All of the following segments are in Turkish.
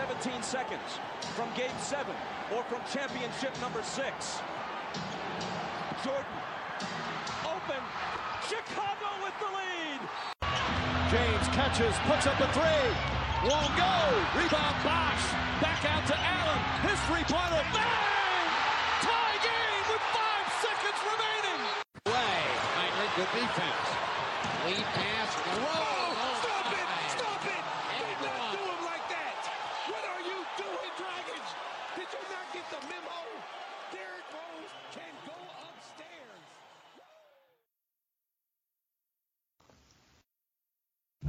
17 seconds from game seven or from championship number six. Jordan, open, Chicago with the lead. James catches, puts up a three. Won't go. Rebound Bosch. Back out to Allen. His three-pointer. Bang! Tie game with five seconds remaining. Way. Knightley, good defense. Lead pass. Roll.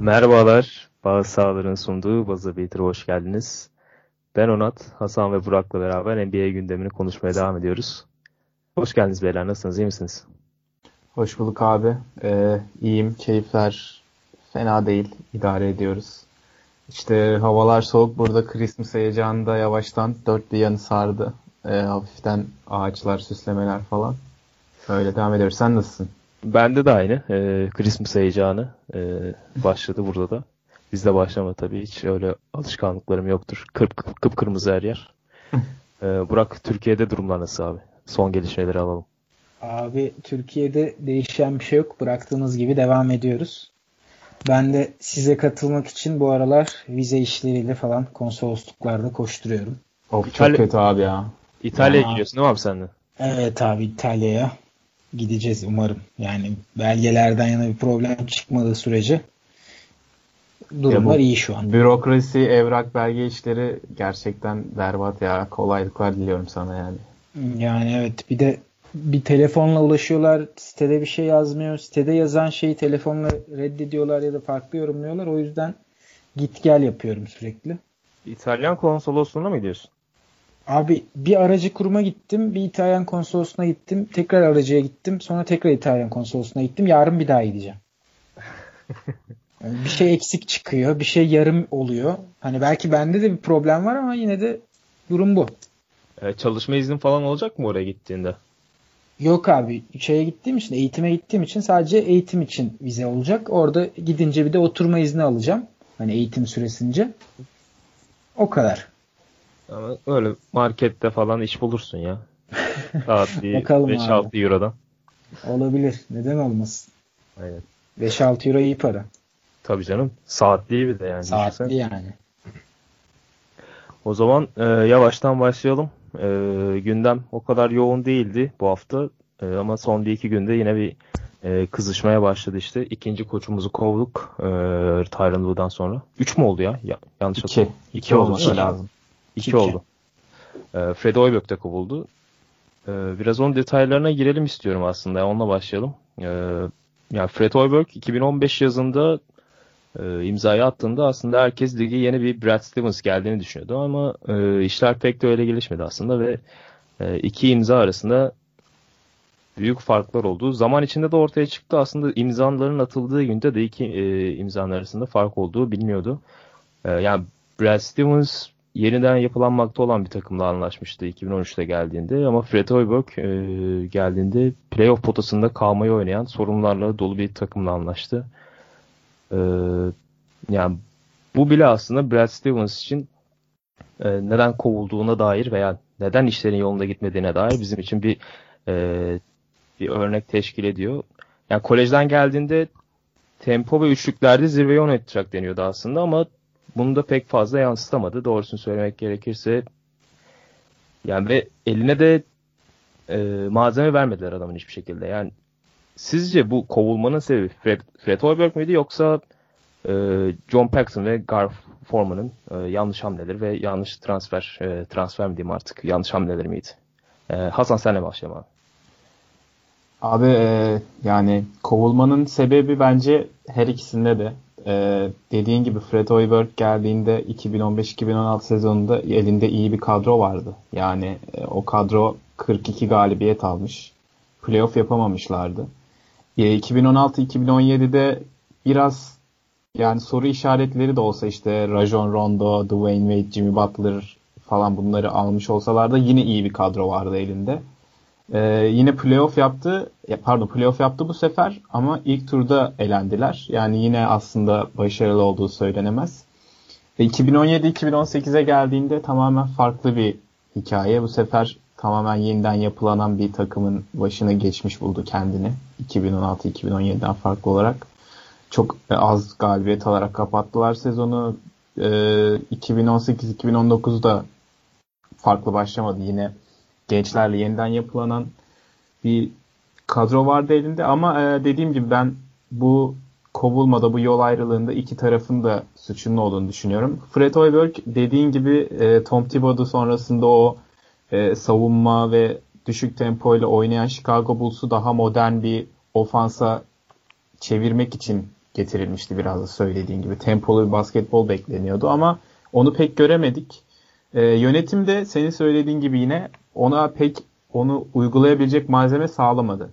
Merhabalar, Bağız Sağlar'ın sunduğu Buzzer Beater'a hoş geldiniz. Ben Onat, Hasan ve Burak'la beraber NBA gündemini konuşmaya devam ediyoruz. Hoş geldiniz beyler, nasılsınız, iyi misiniz? Hoş bulduk abi. Ee, iyiyim. Keyifler fena değil. İdare ediyoruz. İşte havalar soğuk. Burada Christmas heyecanı da yavaştan dört bir yanı sardı. Ee, hafiften ağaçlar, süslemeler falan. Öyle devam ediyoruz. Sen nasılsın? Bende de aynı, ee, Christmas heyecanı ee, başladı burada da. Bizde başlamadı tabii, hiç öyle alışkanlıklarım yoktur. Kıp, kıpkırmızı her yer. Ee, Burak, Türkiye'de durumlar nasıl abi? Son gelişmeleri alalım. Abi Türkiye'de değişen bir şey yok. Bıraktığımız gibi devam ediyoruz. Ben de size katılmak için bu aralar vize işleriyle falan konsolosluklarda koşturuyorum. Of çok İtalya- kötü abi ya. İtalya'ya gidiyorsun değil mi abi sen de? Evet abi İtalya'ya gideceğiz umarım. Yani belgelerden yana bir problem çıkmadığı sürece durumlar iyi şu an. Bürokrasi, evrak, belge işleri gerçekten berbat ya. Kolaylıklar diliyorum sana yani. Yani evet bir de bir telefonla ulaşıyorlar. Sitede bir şey yazmıyor. Sitede yazan şeyi telefonla reddediyorlar ya da farklı yorumluyorlar. O yüzden git gel yapıyorum sürekli. İtalyan konsolosluğuna mı gidiyorsun? Abi bir aracı kuruma gittim. Bir İtalyan konsolosluğuna gittim. Tekrar aracıya gittim. Sonra tekrar İtalyan konsolosluğuna gittim. Yarın bir daha gideceğim. Bir şey eksik çıkıyor. Bir şey yarım oluyor. Hani belki bende de bir problem var ama yine de durum bu. Ee, çalışma iznin falan olacak mı oraya gittiğinde? Yok abi şeye gittiğim için eğitime gittiğim için sadece eğitim için vize olacak. Orada gidince bir de oturma izni alacağım. Hani eğitim süresince. O kadar. Ama öyle markette falan iş bulursun ya. Saatli Bakalım 5-6 Euro'dan. Olabilir. Neden olmasın? Aynen. 5-6 euro iyi para. Tabii canım. Saatli bir de yani. Saatli yani. O zaman e, yavaştan başlayalım. E, gündem o kadar yoğun değildi bu hafta. E, ama son bir iki günde yine bir e, kızışmaya başladı işte. İkinci koçumuzu kovduk e, Lue'dan sonra. Üç mü oldu ya? ya yanlış İki. hatırlamıyorum. İki İki oldu. olması lazım. İki, İki. oldu. E, Fred Hoiberg de kovuldu. E, biraz onun detaylarına girelim istiyorum aslında. Onunla başlayalım. E, yani Fred Hoiberg 2015 yazında e, imzayı attığında aslında herkes lige yeni bir Brad Stevens geldiğini düşünüyordu ama e, işler pek de öyle gelişmedi aslında ve e, iki imza arasında büyük farklar oldu. Zaman içinde de ortaya çıktı aslında imzaların atıldığı günde de iki e, imzanın arasında fark olduğu biliniyordu. E, yani Brad Stevens yeniden yapılanmakta olan bir takımla anlaşmıştı 2013'te geldiğinde ama Fred Hoiberg e, geldiğinde playoff potasında kalmayı oynayan sorunlarla dolu bir takımla anlaştı. E, yani bu bile aslında Brad Stevens için e, neden kovulduğuna dair veya neden işlerin yolunda gitmediğine dair bizim için bir e, bir örnek teşkil ediyor. Yani kolejden geldiğinde tempo ve üçlüklerde zirveyi oynatacak deniyordu aslında ama bunu da pek fazla yansıtamadı. Doğrusunu söylemek gerekirse yani ve eline de e, malzeme vermediler adamın hiçbir şekilde. Yani sizce bu kovulmanın sebebi Fred, Fred Hoiberg miydi yoksa e, John Paxson ve Gar Forman'ın e, yanlış hamleleri ve yanlış transfer e, transfer mi diyeyim artık yanlış hamleleri miydi? E, Hasan senle başlayalım abi. Abi e, yani kovulmanın sebebi bence her ikisinde de. E, dediğin gibi Fred Hoiberg geldiğinde 2015-2016 sezonunda elinde iyi bir kadro vardı. Yani e, o kadro 42 galibiyet almış. Playoff yapamamışlardı. E, 2016-2017'de biraz yani soru işaretleri de olsa işte Rajon Rondo, Dwayne Wade, Jimmy Butler falan bunları almış olsalar da yine iyi bir kadro vardı elinde. Ee, yine playoff yaptı. Ya, pardon playoff yaptı bu sefer ama ilk turda elendiler. Yani yine aslında başarılı olduğu söylenemez. 2017-2018'e geldiğinde tamamen farklı bir hikaye. Bu sefer tamamen yeniden yapılanan bir takımın başına geçmiş buldu kendini. 2016-2017'den farklı olarak. Çok az galibiyet alarak kapattılar sezonu. 2018-2019'da farklı başlamadı. Yine gençlerle yeniden yapılanan bir kadro vardı elinde ama dediğim gibi ben bu kovulmada bu yol ayrılığında iki tarafın da suçunun olduğunu düşünüyorum. Fred Hoiberg dediğin gibi e, Tom Thibodeau sonrasında o e, savunma ve düşük tempo ile oynayan Chicago Bulls'u daha modern bir ofansa çevirmek için getirilmişti biraz da söylediğin gibi. Tempolu bir basketbol bekleniyordu ama onu pek göremedik. E, yönetim de senin söylediğin gibi yine ona pek onu uygulayabilecek malzeme sağlamadı.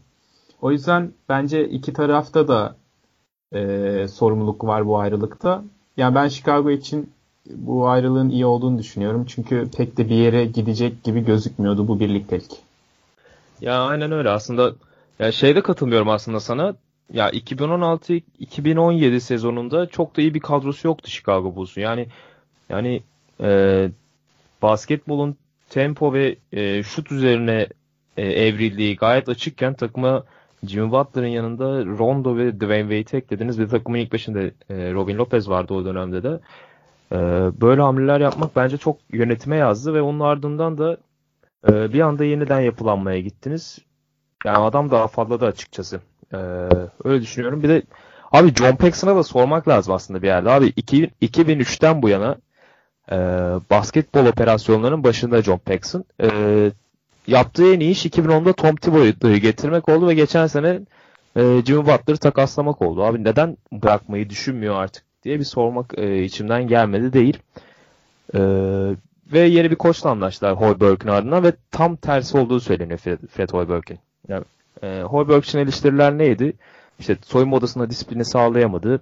O yüzden bence iki tarafta da e, sorumluluk var bu ayrılıkta. Yani ben Chicago için bu ayrılığın iyi olduğunu düşünüyorum. Çünkü pek de bir yere gidecek gibi gözükmüyordu bu birliktelik. Ya aynen öyle aslında. Ya şeyde katılmıyorum aslında sana. Ya 2016-2017 sezonunda çok da iyi bir kadrosu yoktu Chicago Bulls'un. Yani yani e, basketbolun tempo ve e, şut üzerine e, evrildiği gayet açıkken takıma Jimmy Butler'ın yanında Rondo ve Dwayne Wade'i eklediniz. Bir takımın ilk başında e, Robin Lopez vardı o dönemde de. E, böyle hamleler yapmak bence çok yönetime yazdı ve onun ardından da e, bir anda yeniden yapılanmaya gittiniz. Yani adam daha fazla da açıkçası. E, öyle düşünüyorum. Bir de abi John Paxson'a da sormak lazım aslında bir yerde. Abi 2000, 2003'ten bu yana e, basketbol operasyonlarının başında John Paxson. E, yaptığı en iyi iş 2010'da Tom Thibodeau'yu getirmek oldu ve geçen sene e, Jimmy Butler'ı takaslamak oldu. Abi neden bırakmayı düşünmüyor artık diye bir sormak e, içimden gelmedi değil. E, ve yeni bir koçla anlaştılar Hoiberg'in ardından ve tam tersi olduğu söyleniyor Fred, Fred Hoiberg'in. Yani, e, Hoiberg için eleştiriler neydi? İşte soyunma odasında disiplini sağlayamadı.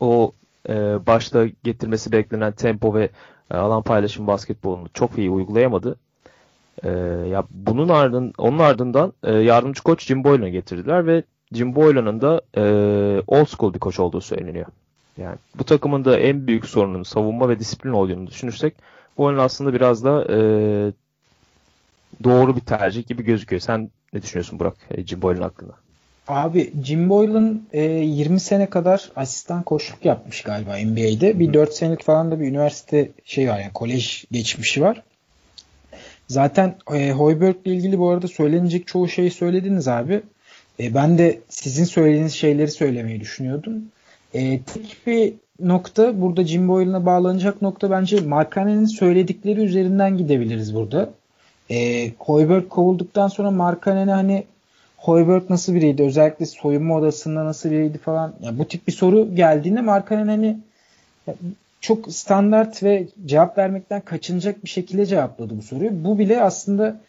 O e, başta getirmesi beklenen tempo ve e, alan paylaşım basketbolunu çok iyi uygulayamadı. E, ya bunun ardın onun ardından e, yardımcı koç Jim Boylan'ı getirdiler ve Jim Boylan'ın da e, old school bir koç olduğu söyleniyor. Yani bu takımın da en büyük sorunun savunma ve disiplin olduğunu düşünürsek Boylan aslında biraz da e, doğru bir tercih gibi gözüküyor. Sen ne düşünüyorsun Burak e, Jim Boylan hakkında? Abi Jim Boylan e, 20 sene kadar asistan koçluk yapmış galiba NBA'de. Bir 4 senelik falan da bir üniversite şey var yani kolej geçmişi var. Zaten e, Hoiberg ile ilgili bu arada söylenecek çoğu şeyi söylediniz abi. E, ben de sizin söylediğiniz şeyleri söylemeyi düşünüyordum. E, tek bir nokta burada Jim Boylan'a bağlanacak nokta bence Markanen'in söyledikleri üzerinden gidebiliriz burada. E, Hoiberg kovulduktan sonra Markanen'e hani Hoiberg nasıl biriydi? Özellikle soyunma odasında nasıl biriydi falan. Yani bu tip bir soru geldiğinde Markanen hani çok standart ve cevap vermekten kaçınacak bir şekilde cevapladı bu soruyu. Bu bile aslında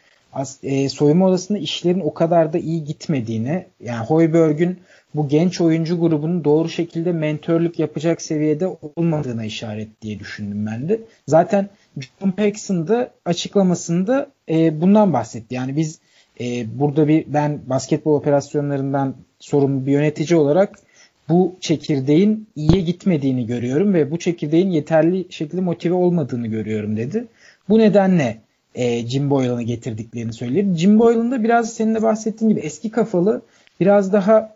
e, soyunma odasında işlerin o kadar da iyi gitmediğini, yani Hoiberg'ün bu genç oyuncu grubunun doğru şekilde mentörlük yapacak seviyede olmadığına işaret diye düşündüm ben de. Zaten John Paxson da açıklamasında e, bundan bahsetti. Yani biz e, burada bir ben basketbol operasyonlarından sorumlu bir yönetici olarak bu çekirdeğin iyiye gitmediğini görüyorum ve bu çekirdeğin yeterli şekilde motive olmadığını görüyorum dedi. Bu nedenle e, Jim Boylan'ı getirdiklerini söyledi. Jim Boylan da biraz senin de bahsettiğin gibi eski kafalı biraz daha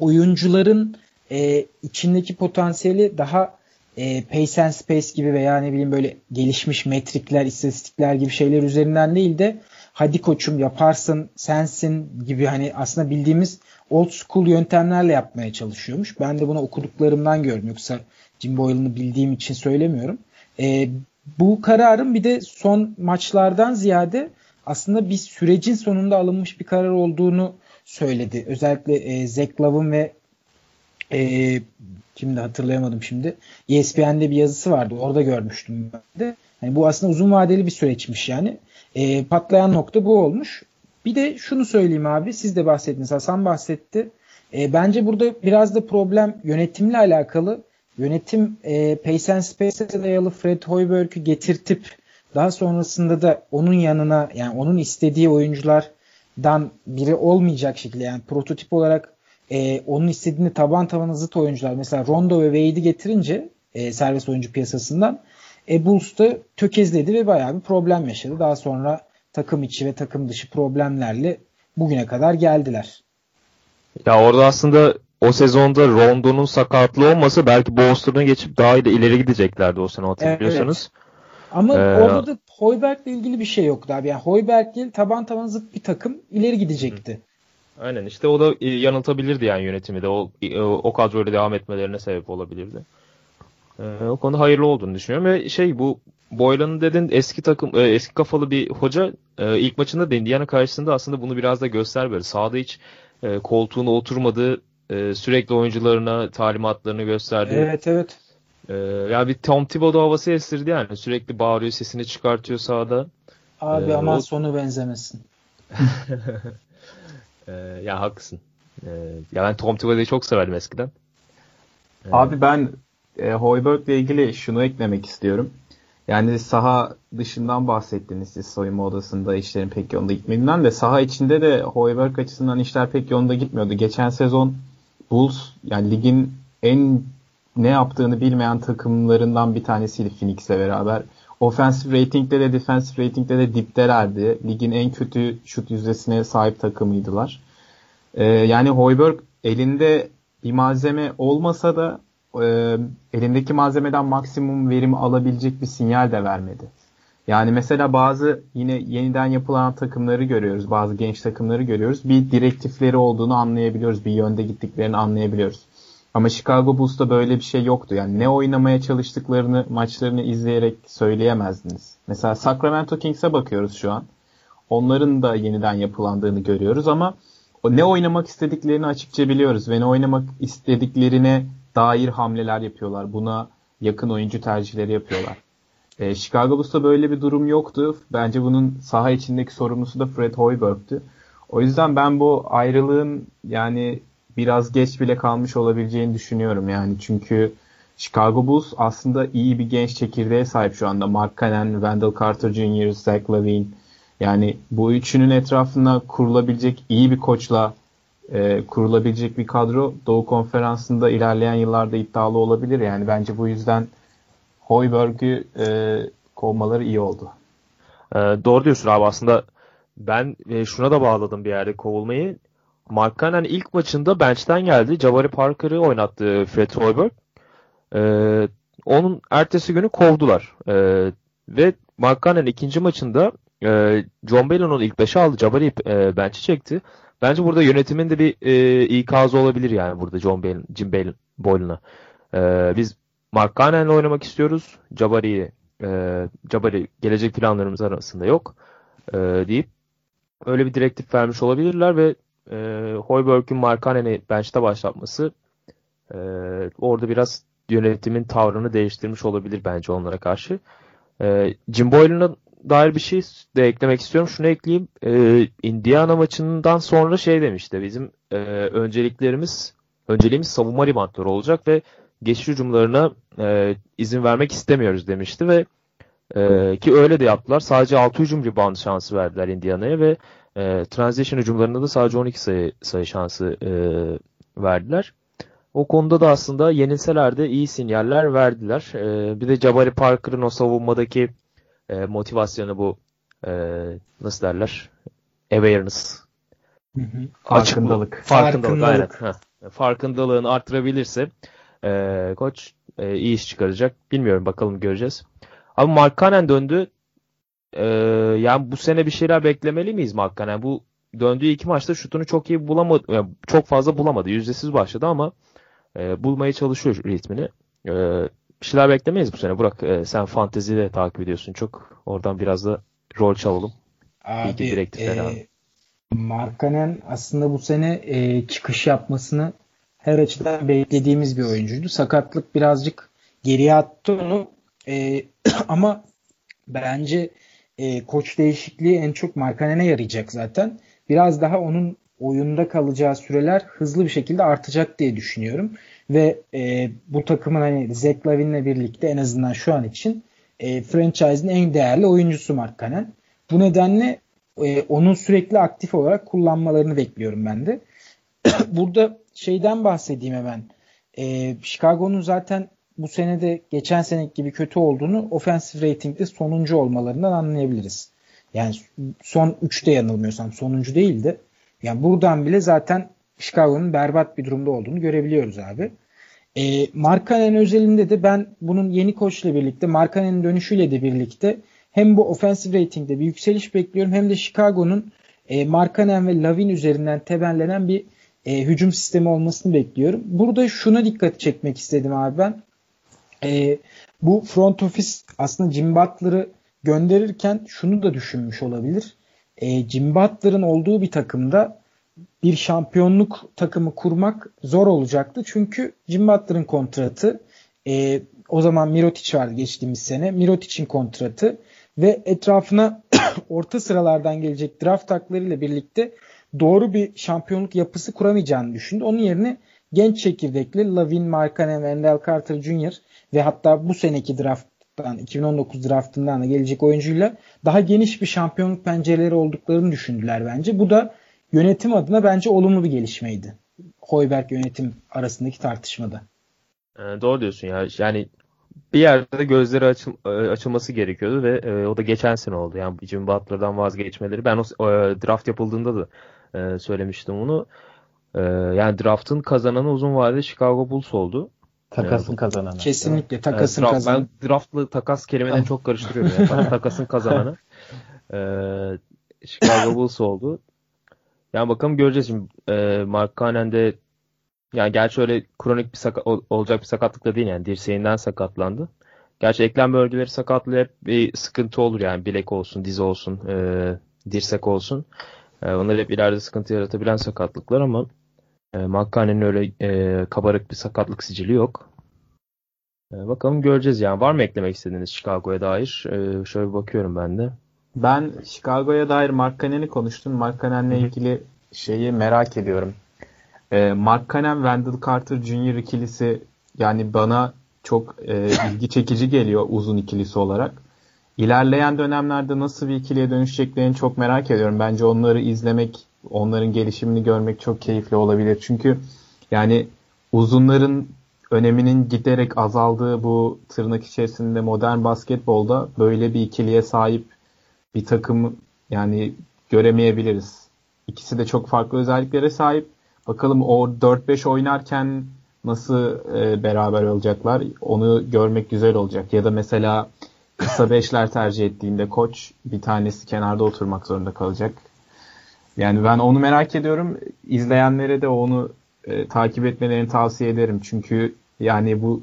oyuncuların e, içindeki potansiyeli daha e, pace and space gibi veya ne bileyim böyle gelişmiş metrikler, istatistikler gibi şeyler üzerinden değil de hadi koçum yaparsın sensin gibi hani aslında bildiğimiz old school yöntemlerle yapmaya çalışıyormuş. Ben de bunu okuduklarımdan gördüm. Yoksa Jim Boylan'ı bildiğim için söylemiyorum. E, bu kararın bir de son maçlardan ziyade aslında bir sürecin sonunda alınmış bir karar olduğunu söyledi. Özellikle e, Zach Love'ın ve e, şimdi hatırlayamadım şimdi. ESPN'de bir yazısı vardı. Orada görmüştüm ben de. Yani bu aslında uzun vadeli bir süreçmiş yani. E, patlayan nokta bu olmuş. Bir de şunu söyleyeyim abi. Siz de bahsettiniz. Hasan bahsetti. E, bence burada biraz da problem yönetimle alakalı. Yönetim e, Pace and Space'e dayalı Fred Hoiberg'ü getirtip daha sonrasında da onun yanına yani onun istediği oyunculardan biri olmayacak şekilde yani prototip olarak e, onun istediğini taban tabana zıt oyuncular mesela Rondo ve Wade'i getirince e, serbest oyuncu piyasasından. E, Bulls da tökezledi ve bayağı bir problem yaşadı. Daha sonra takım içi ve takım dışı problemlerle bugüne kadar geldiler. Ya orada aslında o sezonda Rondo'nun sakatlığı olmasa belki Boston'a geçip daha ileri gideceklerdi o sene hatırlıyorsanız. Evet. Ama ee, orada da Hoiberg'le ilgili bir şey yoktu abi. Yani Hoiberg değil taban taban zıt bir takım ileri gidecekti. Aynen işte o da e, yanıltabilirdi yani yönetimi de o, e, o kadroyla devam etmelerine sebep olabilirdi. Ee, o konuda hayırlı olduğunu düşünüyorum ve şey bu Boylan'ın dedin eski takım e, eski kafalı bir hoca ilk maçında da Indiana karşısında aslında bunu biraz da göster böyle. Sahada hiç koltuğuna oturmadığı sürekli oyuncularına talimatlarını gösterdi. Evet evet. Ee, yani bir Tom Thibodeau havası estirdi yani. Sürekli bağırıyor, sesini çıkartıyor sahada. Abi ee, aman o... sonu benzemesin. ee, ya haklısın. Ya ben Tom Thibodeau'yu çok severdim eskiden. Abi ben e, Hoiberg'le ilgili şunu eklemek istiyorum. Yani saha dışından bahsettiniz siz soyunma odasında işlerin pek yolunda gitmediğinden de saha içinde de Hoiberg açısından işler pek yolunda gitmiyordu. Geçen sezon Bulls yani ligin en ne yaptığını bilmeyen takımlarından bir tanesiydi Phoenix'le beraber. Offensive rating'de de defensive rating'de de diptelerdi. Ligin en kötü şut yüzdesine sahip takımıydılar. Ee, yani Hoiberg elinde bir malzeme olmasa da e, elindeki malzemeden maksimum verim alabilecek bir sinyal de vermedi. Yani mesela bazı yine yeniden yapılan takımları görüyoruz. Bazı genç takımları görüyoruz. Bir direktifleri olduğunu anlayabiliyoruz. Bir yönde gittiklerini anlayabiliyoruz. Ama Chicago Bulls'ta böyle bir şey yoktu. Yani ne oynamaya çalıştıklarını maçlarını izleyerek söyleyemezdiniz. Mesela Sacramento Kings'e bakıyoruz şu an. Onların da yeniden yapılandığını görüyoruz ama ne oynamak istediklerini açıkça biliyoruz ve ne oynamak istediklerine dair hamleler yapıyorlar. Buna yakın oyuncu tercihleri yapıyorlar. E, Chicago Bulls'ta böyle bir durum yoktu. Bence bunun saha içindeki sorumlusu da Fred Hoiberg'tü. O yüzden ben bu ayrılığın yani biraz geç bile kalmış olabileceğini düşünüyorum yani. Çünkü Chicago Bulls aslında iyi bir genç çekirdeğe sahip şu anda. Mark Cannon, Wendell Carter Jr., Zach Lavine. Yani bu üçünün etrafında kurulabilecek iyi bir koçla e, kurulabilecek bir kadro Doğu Konferansı'nda ilerleyen yıllarda iddialı olabilir. Yani bence bu yüzden Hoiberg'ü e, kovmaları iyi oldu. E, doğru diyorsun abi aslında ben e, şuna da bağladım bir yerde kovulmayı. Mark Cannon ilk maçında bench'ten geldi. Jabari Parker'ı oynattı Fred Hoiberg. Ee, onun ertesi günü kovdular. Ee, ve Mark Cannon ikinci maçında e, John Bellon'un ilk beşe aldı. Jabari e, bench'i çekti. Bence burada yönetimin de bir e, ikazı olabilir yani burada John Bellon, Jim Bellon, Boylan'a. Ee, biz Mark Cannon'la oynamak istiyoruz. Jabari'yi e, Jabari gelecek planlarımız arasında yok e, deyip öyle bir direktif vermiş olabilirler ve e, Hoiberg'ün Markkanen'i bench'te başlatması e, orada biraz yönetimin tavrını değiştirmiş olabilir bence onlara karşı. E, Jim Boylan'a dair bir şey de eklemek istiyorum. Şunu ekleyeyim. E, Indiana maçından sonra şey demişti. Bizim e, önceliklerimiz önceliğimiz savunma ribantları olacak ve geçiş hücumlarına e, izin vermek istemiyoruz demişti ve e, ki öyle de yaptılar. Sadece 6 hücum rebound şansı verdiler Indiana'ya ve e, transition hücumlarında da sadece 12 sayı, sayı şansı e, verdiler. O konuda da aslında yenilseler de iyi sinyaller verdiler. E, bir de Jabari Parker'ın o savunmadaki e, motivasyonu bu e, nasıl derler? Awareness. Hı hı. Farkındalık. Farkındalık. Farkındalık. Aynen. Farkındalığını arttırabilirse e, koç e, iyi iş çıkaracak. Bilmiyorum bakalım göreceğiz. Ama Mark Cannon döndü. Ee, yani bu sene bir şeyler beklemeli miyiz Markan? Yani bu döndüğü iki maçta şutunu çok iyi bulamadı. Yani çok fazla bulamadı. Yüzdesiz başladı ama e, bulmaya çalışıyor ritmini. E, bir şeyler beklemeyiz bu sene. Burak e, sen fantezi de takip ediyorsun çok. Oradan biraz da rol çalalım. Abi, e, abi. Markanen aslında bu sene e, çıkış yapmasını her açıdan beklediğimiz bir oyuncuydu. Sakatlık birazcık geriye attı onu. E, ama bence e, koç değişikliği en çok Markanen'e yarayacak zaten. Biraz daha onun oyunda kalacağı süreler hızlı bir şekilde artacak diye düşünüyorum. Ve e, bu takımın hani Zach Lavin'le birlikte en azından şu an için e, franchise'ın en değerli oyuncusu Markanen. Bu nedenle e, onun sürekli aktif olarak kullanmalarını bekliyorum ben de. Burada şeyden bahsedeyim hemen. E, Chicago'nun zaten bu sene de geçen seneki gibi kötü olduğunu offensive rating'de sonuncu olmalarından anlayabiliriz. Yani son 3'te yanılmıyorsam sonuncu değildi. Yani buradan bile zaten Chicago'nun berbat bir durumda olduğunu görebiliyoruz abi. E, Markkanen özelinde de ben bunun yeni koçla birlikte Markkanen'in dönüşüyle de birlikte hem bu offensive rating'de bir yükseliş bekliyorum hem de Chicago'nun e, Markkanen ve Lavin üzerinden temellenen bir e, hücum sistemi olmasını bekliyorum. Burada şuna dikkat çekmek istedim abi ben. E, bu front office aslında Jim Butler'ı gönderirken şunu da düşünmüş olabilir. E, Jim Butler'ın olduğu bir takımda bir şampiyonluk takımı kurmak zor olacaktı. Çünkü Jim Butler'ın kontratı e, o zaman Mirotic vardı geçtiğimiz sene. Mirotic'in kontratı ve etrafına orta sıralardan gelecek draft haklarıyla birlikte doğru bir şampiyonluk yapısı kuramayacağını düşündü. Onun yerine genç çekirdekli Lavin, Markkanen, Wendell Carter Jr. ve hatta bu seneki drafttan 2019 draftından da gelecek oyuncuyla daha geniş bir şampiyonluk pencereleri olduklarını düşündüler bence. Bu da yönetim adına bence olumlu bir gelişmeydi. Hoiberg yönetim arasındaki tartışmada. E, doğru diyorsun ya. Yani bir yerde gözleri açıl, e, açılması gerekiyordu ve e, o da geçen sene oldu. Yani Jim Butler'dan vazgeçmeleri. Ben o e, draft yapıldığında da e, söylemiştim onu. E, yani draftın kazananı uzun vadede Chicago Bulls oldu. Takasın kazananı. Kesinlikle takasın draft, kazananı. Ben draftlı takas kelimelerini çok karıştırıyorum. Yani. takasın kazananı. E, Chicago Bulls oldu. Yani bakalım göreceğiz şimdi. E, Mark Cannon yani gerçi öyle kronik bir sakat, olacak bir sakatlık da değil yani dirseğinden sakatlandı. Gerçi eklem bölgeleri sakatlığı hep bir sıkıntı olur yani bilek olsun, diz olsun, e, dirsek olsun. E, onlar hep ileride sıkıntı yaratabilen sakatlıklar ama e, Makkane'nin öyle e, kabarık bir sakatlık sicili yok. E, bakalım göreceğiz yani. Var mı eklemek istediğiniz Chicago'ya dair? E, şöyle bir bakıyorum ben de. Ben Chicago'ya dair Mark Cannon'i konuştum. Mark Cannon'la ilgili şeyi merak ediyorum. E, Mark Cannon, Wendell Carter Jr. ikilisi yani bana çok e, ilgi çekici geliyor uzun ikilisi olarak. İlerleyen dönemlerde nasıl bir ikiliye dönüşeceklerini çok merak ediyorum. Bence onları izlemek, onların gelişimini görmek çok keyifli olabilir. Çünkü yani uzunların öneminin giderek azaldığı bu tırnak içerisinde modern basketbolda böyle bir ikiliye sahip bir takım yani göremeyebiliriz. İkisi de çok farklı özelliklere sahip. Bakalım o 4-5 oynarken nasıl e, beraber olacaklar onu görmek güzel olacak. Ya da mesela kısa beşler tercih ettiğinde koç bir tanesi kenarda oturmak zorunda kalacak. Yani ben onu merak ediyorum. İzleyenlere de onu e, takip etmelerini tavsiye ederim. Çünkü yani bu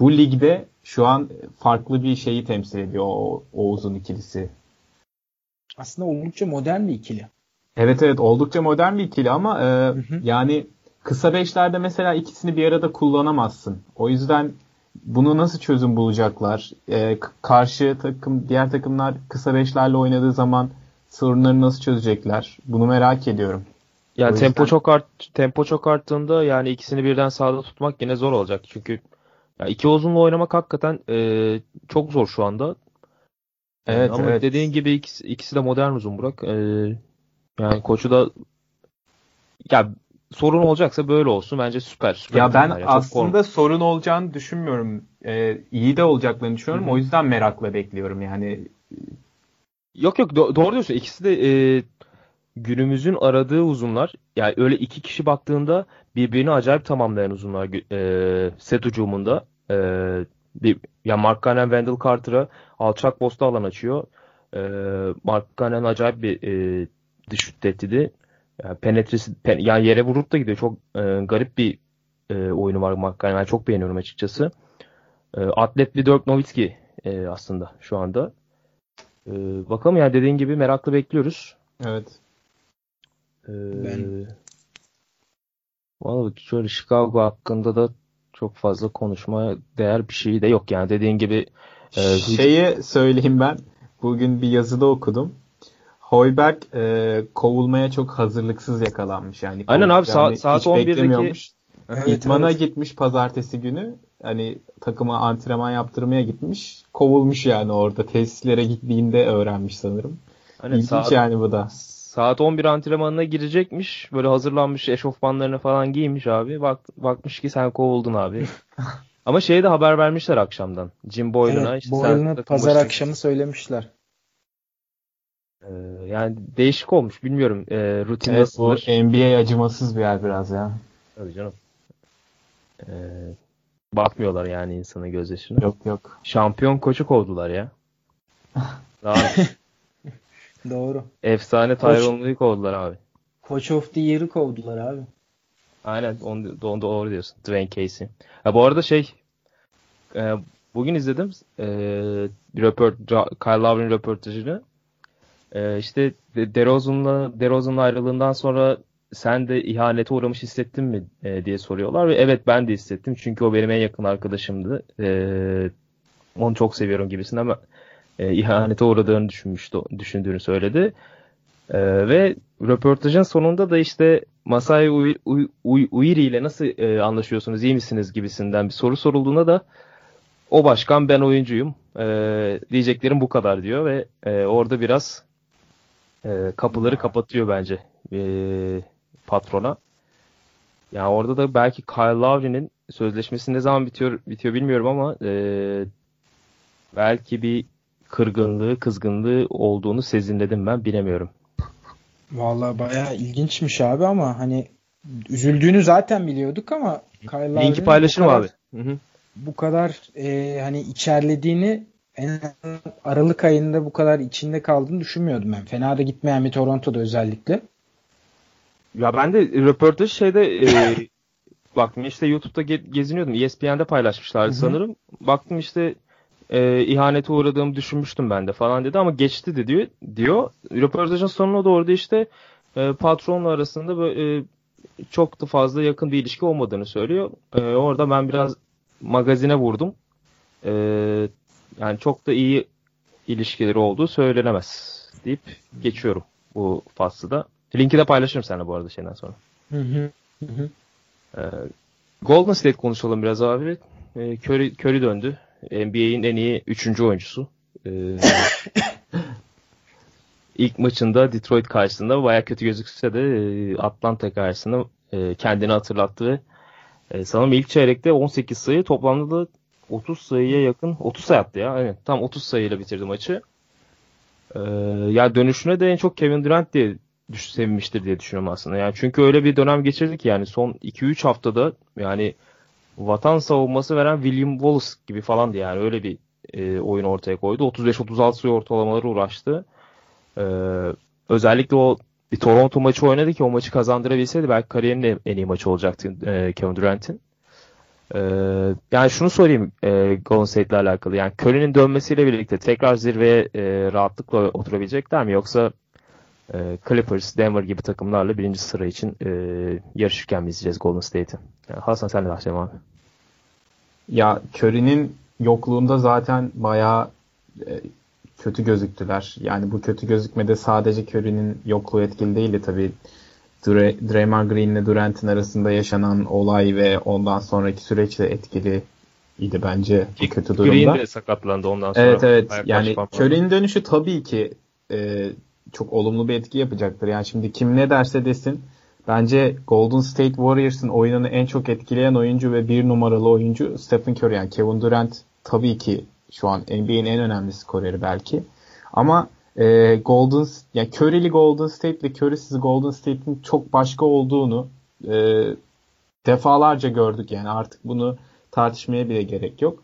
bu ligde şu an farklı bir şeyi temsil ediyor o, o uzun ikilisi. Aslında oldukça modern bir ikili. Evet evet oldukça modern bir ikili ama e, hı hı. yani kısa beşlerde mesela ikisini bir arada kullanamazsın. O yüzden bunu nasıl çözüm bulacaklar? E, karşı takım diğer takımlar kısa beşlerle oynadığı zaman sorunları nasıl çözecekler? Bunu merak ediyorum. Ya yani tempo çok art tempo çok arttığında yani ikisini birden sağda tutmak yine zor olacak. Çünkü ya iki uzunla oynamak hakikaten e, çok zor şu anda. Evet, Ama evet. dediğin gibi ikisi, ikisi de modern uzun Burak. E, yani koçu da ya sorun olacaksa böyle olsun. Bence süper. süper ya ben ya. aslında kork- sorun olacağını düşünmüyorum. Ee, iyi de olacaklarını düşünüyorum. Hı-hı. O yüzden merakla bekliyorum yani. Yok yok do- doğru diyorsun. İkisi de e, günümüzün aradığı uzunlar. Yani öyle iki kişi baktığında birbirini acayip tamamlayan uzunlar e, set ucumunda. E, ya Mark Cannon Wendell Carter'a alçak posta alan açıyor. E, Mark Cannon acayip bir e, dış tehdidi. Yani penetresi pen, yani yere vurup da gidiyor. Çok e, garip bir e, oyunu var Mark Ben çok beğeniyorum açıkçası. E, atlet bir Dirk Nowitzki e, aslında şu anda. E, bakalım yani dediğin gibi meraklı bekliyoruz. Evet. E, ben Vallahi şöyle Chicago hakkında da çok fazla konuşmaya değer bir şey de yok yani dediğin gibi e, şeyi söyleyeyim ben. Bugün bir yazıda okudum. Hoiberg e, kovulmaya çok hazırlıksız yakalanmış yani. Aynen abi saat, saat 11'deki evet, İtmana gitmiş pazartesi günü. Hani takıma antrenman yaptırmaya gitmiş. Kovulmuş yani orada tesislere gittiğinde öğrenmiş sanırım. Aynen, İlginç saat, yani bu da. Saat 11 antrenmanına girecekmiş. Böyle hazırlanmış eşofmanlarını falan giymiş abi. Bak, bakmış ki sen kovuldun abi. Ama şeye de haber vermişler akşamdan. Jim Boylan'a. Evet, işte Boylan'a pazar maçta- akşamı söylemişler. Ee, yani değişik olmuş. Bilmiyorum. Ee, rutin Evet, bu nasıldır? NBA acımasız bir yer biraz ya. Tabii canım. Ee, bakmıyorlar yani insanın gözyaşına. Yok yok. Şampiyon koçu kovdular ya. Daha Doğru. efsane Koç- Tyronn kovdular abi. Coach of the Year'ı kovdular abi. Aynen onu, onu doğru diyorsun. Dwayne Casey. Ha, bu arada şey e, bugün izledim e, röport, Kyle Lowry'nin röportajını. E, işte De- DeRozan'la DeRozan'la ayrılığından sonra sen de ihanete uğramış hissettin mi e, diye soruyorlar ve evet ben de hissettim çünkü o benim en yakın arkadaşımdı. E, onu çok seviyorum gibisin ama e, ihanete uğradığını düşünmüştü, düşündüğünü söyledi. Ee, ve röportajın sonunda da işte Masai Ui- Ui- Ui- Uiri ile nasıl e, anlaşıyorsunuz, iyi misiniz gibisinden bir soru sorulduğunda da o başkan ben oyuncuyum e, diyeceklerim bu kadar diyor ve e, orada biraz e, kapıları kapatıyor bence e, patrona. Yani orada da belki Kyle Lowry'nin sözleşmesi ne zaman bitiyor bitiyor bilmiyorum ama e, belki bir kırgınlığı, kızgınlığı olduğunu sezinledim ben bilemiyorum. Vallahi bayağı ilginçmiş abi ama hani üzüldüğünü zaten biliyorduk ama Kyle Linki paylaşırım kadar- abi. Hı hı. Bu kadar e, hani içerlediğini en Aralık ayında bu kadar içinde kaldığını düşünmüyordum ben. Fena da gitmeyen bir Toronto'da özellikle. Ya ben de röportaj şeyde e, baktım işte YouTube'da ge- geziniyordum. ESPN'de paylaşmışlardı Hı hı. sanırım. Baktım işte e, ihanete uğradığımı düşünmüştüm ben de falan dedi ama geçti de diyor. diyor. Röportajın sonuna doğru da işte e, patronla arasında böyle e, çok da fazla yakın bir ilişki olmadığını söylüyor. E, orada ben biraz magazine vurdum. E, yani çok da iyi ilişkileri olduğu söylenemez deyip geçiyorum bu faslı da. Linki de paylaşırım sana bu arada şeyden sonra. Hı hı. Hı. Ee, Golden State konuşalım biraz abi. Ee, Curry, Curry döndü. NBA'in en iyi üçüncü oyuncusu. Ee, ilk maçında Detroit karşısında baya kötü gözükse de e, Atlanta karşısında e, kendini hatırlattı e, sanırım ilk çeyrekte 18 sayı toplamda da 30 sayıya yakın 30 sayı attı ya. Evet, tam 30 sayıyla bitirdi maçı. Ee, ya dönüşüne de en çok Kevin Durant diye düş sevinmiştir diye düşünüyorum aslında. Yani çünkü öyle bir dönem geçirdik yani son 2-3 haftada yani vatan savunması veren William Wallace gibi falandı yani öyle bir e, oyun ortaya koydu. 35-36 sayı ortalamaları uğraştı. Ee, özellikle o bir Toronto maçı oynadı ki o maçı kazandırabilseydi belki kariyerinin en iyi maçı olacaktı e, Kevin Durant'in. Ee, yani şunu sorayım e, Golden State'le alakalı. Yani Curry'nin dönmesiyle birlikte tekrar zirveye e, rahatlıkla oturabilecekler mi? Yoksa e, Clippers, Denver gibi takımlarla birinci sıra için e, yarışırken mi izleyeceğiz Golden State'i? Yani Hasan sen de başlayalım abi. Ya Curry'nin yokluğunda zaten bayağı e, kötü gözüktüler. Yani bu kötü gözükmede sadece Curry'nin yokluğu etkili değildi tabii. Dre, Draymond Green ile Durant'in arasında yaşanan olay ve ondan sonraki süreç de etkili idi bence bu kötü durumda. Green de sakatlandı ondan sonra. Evet evet. Yani. Curry'nin dönüşü tabii ki e, çok olumlu bir etki yapacaktır. Yani şimdi kim ne derse desin bence Golden State Warriors'ın oyununu en çok etkileyen oyuncu ve bir numaralı oyuncu Stephen Curry. Yani Kevin Durant tabii ki şu an NBA'in en önemli skoreri belki. Ama e, Golden yani Curry'li Golden State ve Curry'siz Golden State'in çok başka olduğunu e, defalarca gördük yani artık bunu tartışmaya bile gerek yok.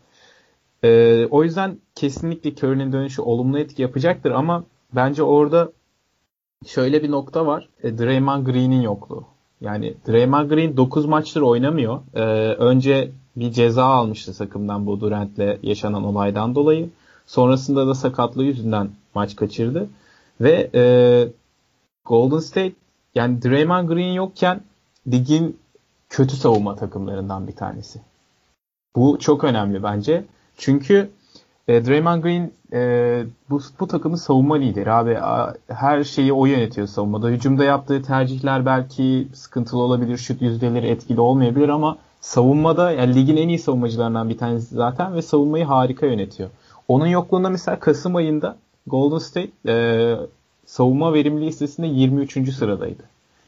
E, o yüzden kesinlikle Curry'nin dönüşü olumlu etki yapacaktır ama bence orada şöyle bir nokta var. E, Draymond Green'in yokluğu. Yani Draymond Green 9 maçtır oynamıyor. E, önce bir ceza almıştı takımdan bu Durant'le yaşanan olaydan dolayı. Sonrasında da sakatlığı yüzünden maç kaçırdı. Ve e, Golden State yani Draymond Green yokken ligin kötü savunma takımlarından bir tanesi. Bu çok önemli bence. Çünkü e, Draymond Green e, bu, bu takımın savunma lideri abi. A, her şeyi o yönetiyor savunmada. Hücumda yaptığı tercihler belki sıkıntılı olabilir. Şut yüzdeleri etkili olmayabilir ama savunmada yani ligin en iyi savunmacılarından bir tanesi zaten ve savunmayı harika yönetiyor. Onun yokluğunda mesela Kasım ayında Golden State e, savunma verimli listesinde 23. sıradaydı.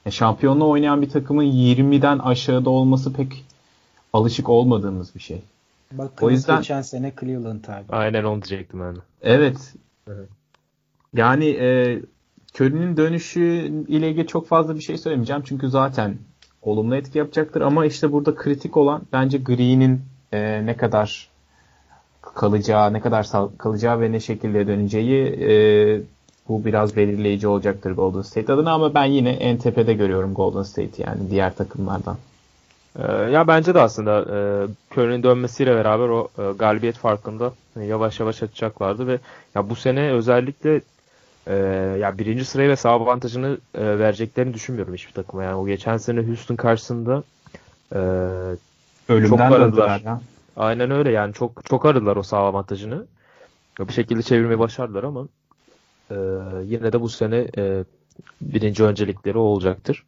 Yani şampiyonla oynayan bir takımın 20'den aşağıda olması pek alışık olmadığımız bir şey. Bakın O yüzden- geçen sene Cleveland abi. Aynen onu diyecektim ben. Evet. Evet. Yani e, Curry'nin dönüşü ile ilgili çok fazla bir şey söylemeyeceğim. Çünkü zaten olumlu etki yapacaktır. Ama işte burada kritik olan bence Green'in e, ne kadar kalacağı, ne kadar kalacağı ve ne şekilde döneceği e, bu biraz belirleyici olacaktır Golden State adına ama ben yine en tepede görüyorum Golden State'i yani diğer takımlardan. Ee, ya bence de aslında e, Curry'nin dönmesiyle beraber o e, galibiyet farkında e, yavaş yavaş açacaklardı ve ya bu sene özellikle e, ya birinci sırayı ve sağ avantajını e, vereceklerini düşünmüyorum hiçbir takıma. Yani o geçen sene Houston karşısında e, Ölümden Çok aradılar. ya. aynen öyle yani çok çok aradılar o sağ avantajını. Ya Bir şekilde çevirmeyi başardılar ama e, yine de bu sene e, birinci öncelikleri o olacaktır.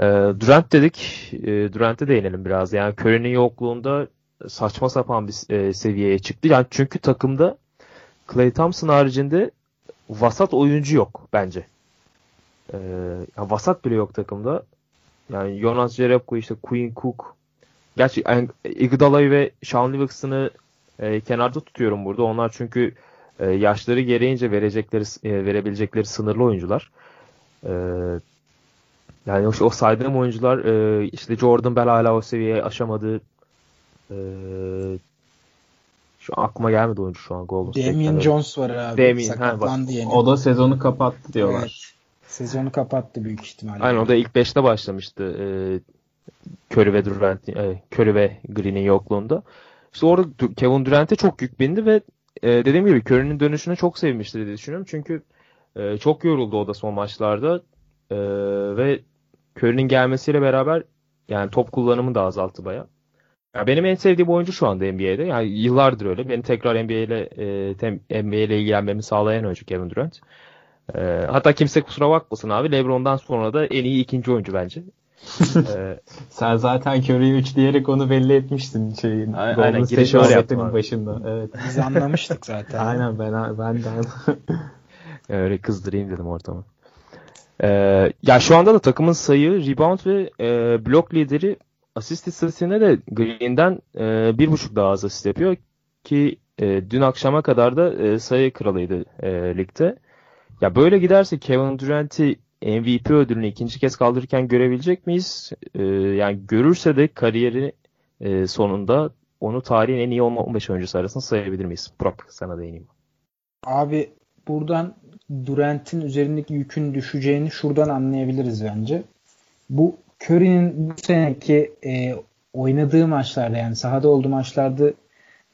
E, Durant dedik. E, Durant'e değinelim biraz. Yani Curry'nin yokluğunda saçma sapan bir e, seviyeye çıktı. Yani çünkü takımda Klay Thompson haricinde vasat oyuncu yok bence. E, yani vasat bile yok takımda. Yani Jonas Jerebko işte Quinn Cook Gerçi yani Iguodala'yı ve Sean Livingston'ı e, kenarda tutuyorum burada. Onlar çünkü e, yaşları gereğince verecekleri verebilecekleri sınırlı oyuncular. E, yani o, o saydığım oyuncular e, işte Jordan Bell hala o seviyeye aşamadı. E, şu an aklıma gelmedi oyuncu şu an Golden State'ten. Damian Evet. Jones var abi. Damian, ha, Sakatlandı yeni. O da sezonu kapattı diyorlar. Evet. Sezonu kapattı büyük ihtimalle. Aynen o da ilk 5'te başlamıştı. E, Curry ve Durant, e, Curry ve Green'in yokluğunda. İşte orada Kevin Durant'e çok yük bindi ve e, dediğim gibi Curry'nin dönüşüne çok sevmiştir diye düşünüyorum. Çünkü e, çok yoruldu o da son maçlarda. E, ve Curry'nin gelmesiyle beraber yani top kullanımı da azalttı baya. Ya benim en sevdiğim oyuncu şu anda NBA'de. Yani yıllardır öyle. Beni tekrar NBA ile e, tem- NBA ile ilgilenmemi sağlayan oyuncu Kevin Durant. E, hatta kimse kusura bakmasın abi. LeBron'dan sonra da en iyi ikinci oyuncu bence. E, Sen zaten Curry'i 3 diyerek onu belli etmiştin şeyin. Aynen, girişi öyle yaptım başında. Evet. Biz anlamıştık zaten. Aynen ben ben de Öyle kızdırayım dedim ortamı. Ee, ya şu anda da takımın sayı, rebound ve e, blok lideri asist istatistiğinde de Green'den e, bir buçuk daha az asist yapıyor ki e, dün akşama kadar da e, sayı kralıydı e, ligde. Ya böyle giderse Kevin Durant'i MVP ödülünü ikinci kez kaldırırken görebilecek miyiz? E, yani görürse de kariyeri e, sonunda onu tarihin en iyi 15 oyuncusu arasında sayabilir miyiz? Burak sana değineyim. Abi buradan Durant'in üzerindeki yükün düşeceğini şuradan anlayabiliriz bence. Bu Curry'nin bu seneki e, oynadığı maçlarda yani sahada olduğu maçlarda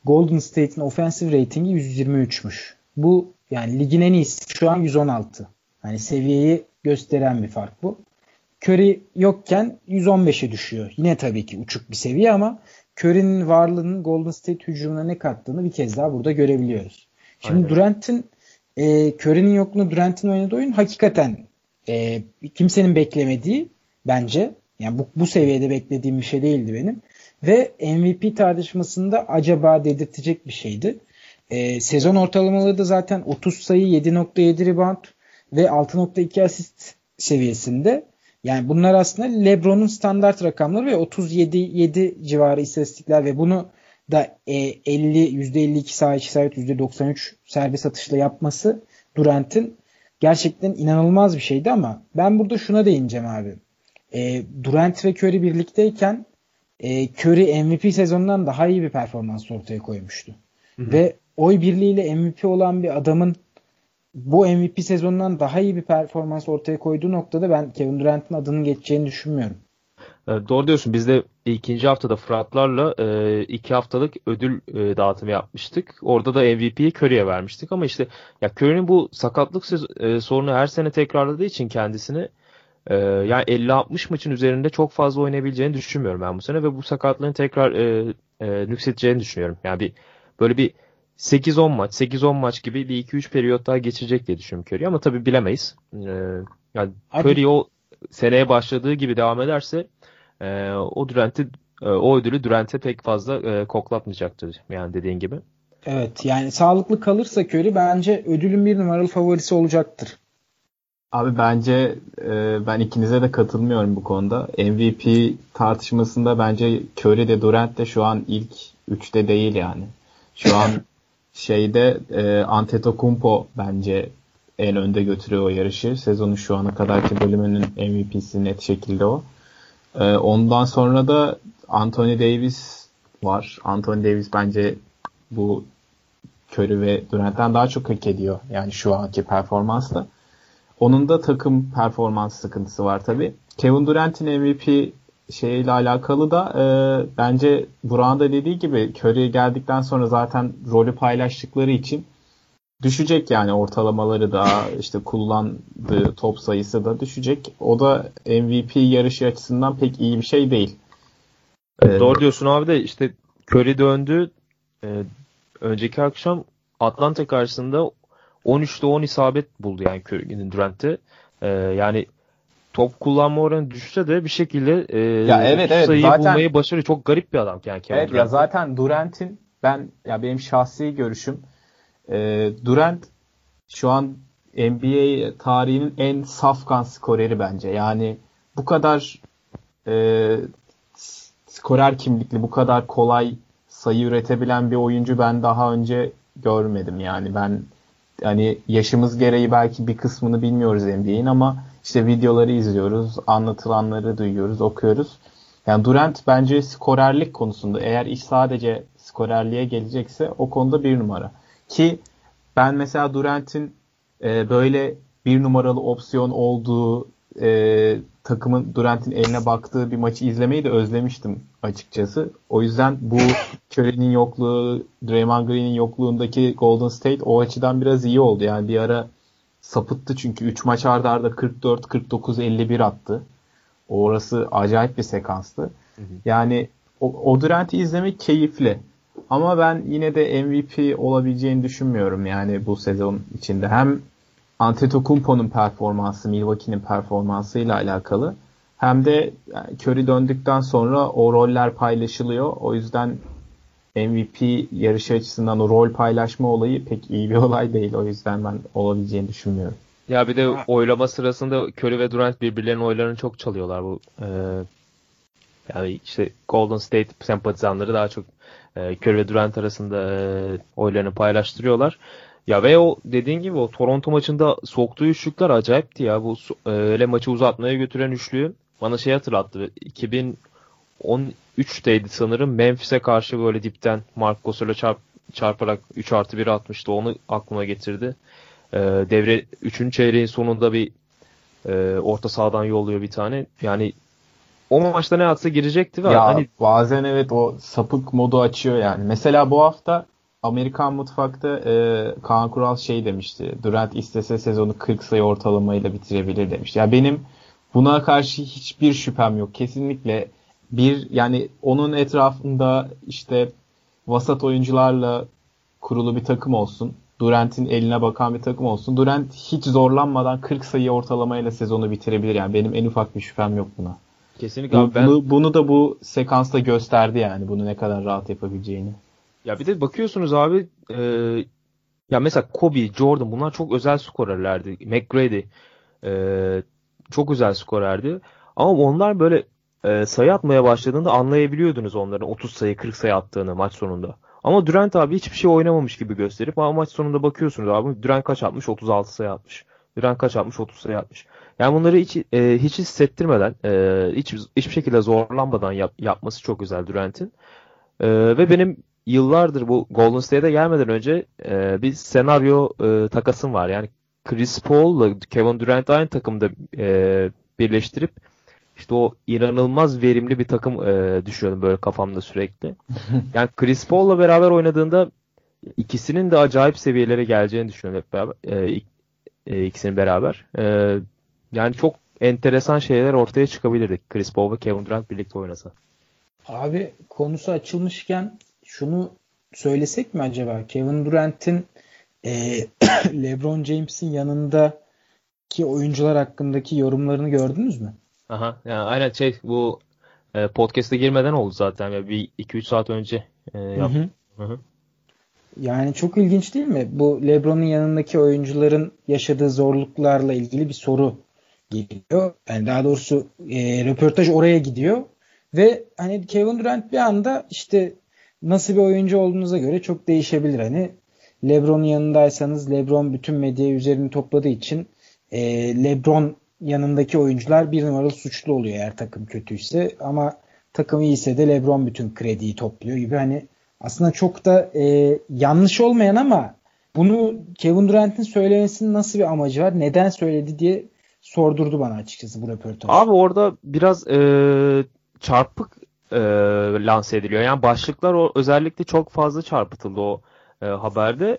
Golden State'in offensive ratingi 123'müş. Bu yani ligin en iyisi şu an 116. Hani seviyeyi gösteren bir fark bu. Curry yokken 115'e düşüyor. Yine tabii ki uçuk bir seviye ama Curry'nin varlığının Golden State hücumuna ne kattığını bir kez daha burada görebiliyoruz. Şimdi. Durant'in e, Curry'nin yokluğunda Durant'in oynadığı oyun hakikaten e, kimsenin beklemediği bence. Yani bu, bu seviyede beklediğim bir şey değildi benim. Ve MVP tartışmasında acaba dedirtecek bir şeydi. E, sezon ortalamaları da zaten 30 sayı, 7.7 rebound ve 6.2 asist seviyesinde. Yani bunlar aslında LeBron'un standart rakamları ve 37 7 civarı istatistikler ve bunu da e, 50 %52 sağ içi isabet %93 serbest atışla yapması Durant'in gerçekten inanılmaz bir şeydi ama ben burada şuna değineceğim abi. E, Durant ve Curry birlikteyken e, Curry MVP sezonundan daha iyi bir performans ortaya koymuştu. Ve oy birliğiyle MVP olan bir adamın bu MVP sezonundan daha iyi bir performans ortaya koyduğu noktada ben Kevin Durant'ın adının geçeceğini düşünmüyorum. E, Doğru diyorsun. Biz de ikinci haftada Fıratlarla e, iki haftalık ödül e, dağıtımı yapmıştık. Orada da MVP'yi Curry'e vermiştik ama işte ya Curry'nin bu sakatlık söz- e, sorunu her sene tekrarladığı için kendisini e, yani 50-60 maçın üzerinde çok fazla oynayabileceğini düşünmüyorum ben bu sene ve bu sakatlığın tekrar e, e, nüksedeceğini düşünüyorum. Yani bir böyle bir 8-10 maç, 8-10 maç gibi bir 2-3 periyot daha geçecek diye düşünüyorum Curry ama tabii bilemeyiz. E, yani Curry o seneye başladığı gibi devam ederse e, o Durant'i e, o ödülü Durant'e pek fazla e, koklatmayacaktır yani dediğin gibi. Evet yani sağlıklı kalırsa Curry bence ödülün bir numaralı favorisi olacaktır. Abi bence e, ben ikinize de katılmıyorum bu konuda. MVP tartışmasında bence Curry de Durant de şu an ilk üçte değil yani. Şu an şeyde e, Antetokounmpo bence en önde götürüyor o yarışı. Sezonun şu ana kadarki bölümünün MVP'si net şekilde o. E, ondan sonra da Anthony Davis var. Anthony Davis bence bu Curry ve Durant'ten daha çok hak ediyor. Yani şu anki performansla. Onun da takım performans sıkıntısı var tabi. Kevin Durant'in MVP şeyiyle alakalı da e, bence Burak'ın da dediği gibi Curry geldikten sonra zaten rolü paylaştıkları için düşecek yani ortalamaları da işte kullandığı top sayısı da düşecek. O da MVP yarışı açısından pek iyi bir şey değil. Evet, Doğru diyorsun abi de işte Curry döndü. Ee, önceki akşam Atlanta karşısında 13'te 10 isabet buldu yani Curry'nin Durant'te. Ee, yani top kullanma oranı düşse de bir şekilde e, ya evet, evet, sayıyı zaten, bulmayı başarıyor. Çok garip bir adam yani Kevin Evet Durant. ya zaten Durant'in ben ya benim şahsi görüşüm e, Durant şu an NBA tarihinin en safkan skoreri bence. Yani bu kadar e, skorer kimlikli, bu kadar kolay sayı üretebilen bir oyuncu ben daha önce görmedim. Yani ben hani yaşımız gereği belki bir kısmını bilmiyoruz NBA'in ama işte videoları izliyoruz, anlatılanları duyuyoruz, okuyoruz. Yani Durant bence skorerlik konusunda eğer iş sadece skorerliğe gelecekse o konuda bir numara. Ki ben mesela Durant'in e, böyle bir numaralı opsiyon olduğu e, takımın Durant'in eline baktığı bir maçı izlemeyi de özlemiştim açıkçası. O yüzden bu Curry'nin yokluğu, Draymond Green'in yokluğundaki Golden State o açıdan biraz iyi oldu. Yani bir ara sapıttı çünkü 3 maç arda arda 44, 49, 51 attı. Orası acayip bir sekanstı. Yani o, o Durant'i izlemek keyifli. Ama ben yine de MVP olabileceğini düşünmüyorum yani bu sezon içinde. Hem Antetokounmpo'nun performansı, Milwaukee'nin performansıyla alakalı. Hem de yani Curry döndükten sonra o roller paylaşılıyor. O yüzden MVP yarışı açısından o rol paylaşma olayı pek iyi bir olay değil. O yüzden ben olabileceğini düşünmüyorum. Ya bir de oylama sırasında Curry ve Durant birbirlerinin oylarını çok çalıyorlar bu. E, yani işte Golden State sempatizanları daha çok e, Curry ve Durant arasında e, oylarını paylaştırıyorlar. Ya ve o dediğin gibi o Toronto maçında soktuğu üçlükler acayipti ya. Bu e, öyle maçı uzatmaya götüren üçlüyü bana şey hatırlattı. 2013'teydi sanırım. Memphis'e karşı böyle dipten Mark Gasol'a çarp, çarparak 3 artı 1 atmıştı. Onu aklıma getirdi. E, devre 3. çeyreğin sonunda bir e, orta sahadan yolluyor bir tane. Yani o maçta ne atsa girecekti ve ya, hani bazen evet o sapık modu açıyor yani. Mesela bu hafta Amerikan mutfakta e, Kaan Kural şey demişti. Durant istese sezonu 40 sayı ortalamayla bitirebilir demiş. Ya benim buna karşı hiçbir şüphem yok. Kesinlikle bir yani onun etrafında işte vasat oyuncularla kurulu bir takım olsun. Durant'in eline bakan bir takım olsun. Durant hiç zorlanmadan 40 sayı ortalamayla sezonu bitirebilir. Yani benim en ufak bir şüphem yok buna. Kesinlikle bu, ben... bunu, bunu da bu sekansta gösterdi yani bunu ne kadar rahat yapabileceğini. Ya bir de bakıyorsunuz abi e, ya mesela Kobe, Jordan bunlar çok özel skorerlerdi. McGrady e, çok özel skorerdi. Ama onlar böyle e, sayı atmaya başladığında anlayabiliyordunuz onların 30 sayı 40 sayı attığını maç sonunda. Ama Durant abi hiçbir şey oynamamış gibi gösterip ama maç sonunda bakıyorsunuz abi Durant kaç atmış? 36 sayı atmış. Durant kaç atmış? 30 sayı atmış. Yani bunları hiç e, hiç hissettirmeden, e, hiç hiçbir şekilde zorlanmadan yap, yapması çok güzel Durant'in. E, ve benim yıllardır bu Golden State'e gelmeden önce e, bir senaryo e, takasım var. Yani Chris Paul'la Kevin Durant aynı takımda e, birleştirip işte o inanılmaz verimli bir takım e, düşünüyordum böyle kafamda sürekli. Yani Chris Paul'la beraber oynadığında ikisinin de acayip seviyelere geleceğini düşünüyorum hep beraber. E, e, ikisinin beraber. E, yani çok enteresan şeyler ortaya çıkabilirdi Chris Paul ve Kevin Durant birlikte oynasa. Abi konusu açılmışken şunu söylesek mi acaba? Kevin Durant'in e, LeBron James'in yanındaki oyuncular hakkındaki yorumlarını gördünüz mü? Aha yani aynen şey bu e, podcast'e girmeden oldu zaten ya bir 2-3 saat önce e, yaptım. Hı hı. Yani çok ilginç değil mi? Bu LeBron'un yanındaki oyuncuların yaşadığı zorluklarla ilgili bir soru geliyor. Yani daha doğrusu e, röportaj oraya gidiyor ve hani Kevin Durant bir anda işte nasıl bir oyuncu olduğunuza göre çok değişebilir. Hani LeBron'un yanındaysanız LeBron bütün medyayı üzerini topladığı için e, LeBron yanındaki oyuncular bir numaralı suçlu oluyor eğer takım kötüyse ama takım iyiyse de LeBron bütün krediyi topluyor gibi hani aslında çok da e, yanlış olmayan ama bunu Kevin Durant'in söylemesinin nasıl bir amacı var? Neden söyledi diye sordurdu bana açıkçası bu röportaj. Abi orada biraz e, çarpık e, lanse ediliyor. Yani başlıklar o özellikle çok fazla çarpıtıldı o e, haberde.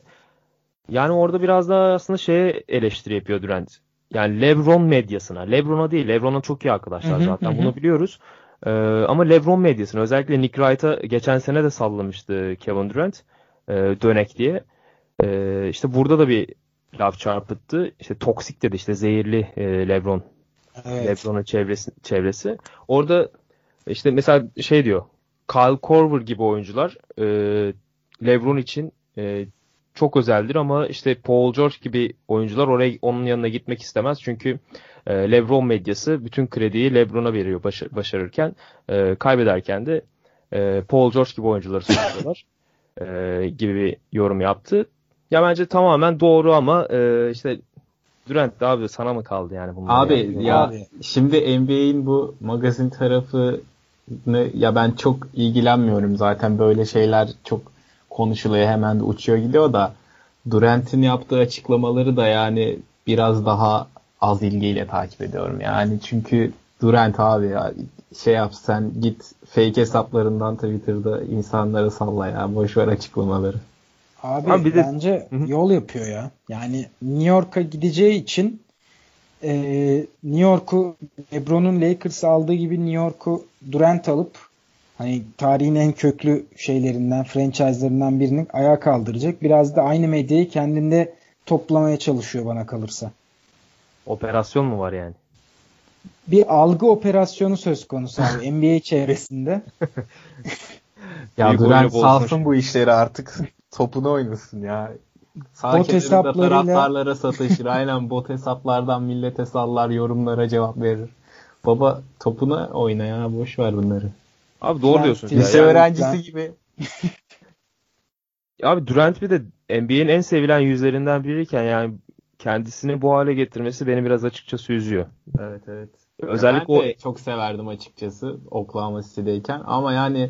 Yani orada biraz daha aslında şeye eleştiri yapıyor Durant. Yani LeBron medyasına. LeBron'a değil. LeBron'a çok iyi arkadaşlar Hı hı, zaten. hı. Bunu biliyoruz. E, ama LeBron medyasına özellikle Nick Wright'a geçen sene de sallamıştı Kevin Durant. E, dönek diye. E, işte burada da bir laf çarpıttı. İşte toksik dedi işte zehirli e, LeBron Evet. LeBron'un çevresi, çevresi. Orada işte mesela şey diyor. Kyle Korver gibi oyuncular e, LeBron için e, çok özeldir ama işte Paul George gibi oyuncular oraya onun yanına gitmek istemez. Çünkü e, LeBron medyası bütün krediyi LeBron'a veriyor başa- başarırken. E, kaybederken de e, Paul George gibi oyuncuları suçluyorlar. e, gibi bir yorum yaptı. Ya bence tamamen doğru ama e, işte Durant de abi sana mı kaldı yani bunlar? Abi yani? ya Abi. şimdi NBA'in bu magazin tarafını ya ben çok ilgilenmiyorum zaten böyle şeyler çok konuşuluyor hemen de uçuyor gidiyor da Durant'in yaptığı açıklamaları da yani biraz daha az ilgiyle takip ediyorum yani çünkü Durant abi ya şey yap sen git fake hesaplarından Twitter'da insanlara salla ya boş ver açıklamaları. Abi, Abi de- bence Hı hı. yol yapıyor ya. Yani New York'a gideceği için e, New York'u LeBron'un Lakers aldığı gibi New York'u Durant alıp hani tarihin en köklü şeylerinden, franchise'larından birini ayağa kaldıracak. Biraz da aynı medyayı kendinde toplamaya çalışıyor bana kalırsa. Operasyon mu var yani? Bir algı operasyonu söz konusu abi NBA çevresinde. Ya Durant salsın bu işleri artık topunu oynasın ya. Sağ Bot hesaplarıyla- taraftarlara sataşır. Aynen bot hesaplardan millete sallar, yorumlara cevap verir. Baba topuna oyna ya boş ver bunları. Abi doğru Ben diyorsun. lise ya. Öğrencisi ben- gibi. abi Durant bir de NBA'in en sevilen yüzlerinden biriyken yani kendisini bu hale getirmesi beni biraz açıkçası üzüyor. Evet evet. Özellikle ben o de çok severdim açıkçası Oklahoma City'deyken ama yani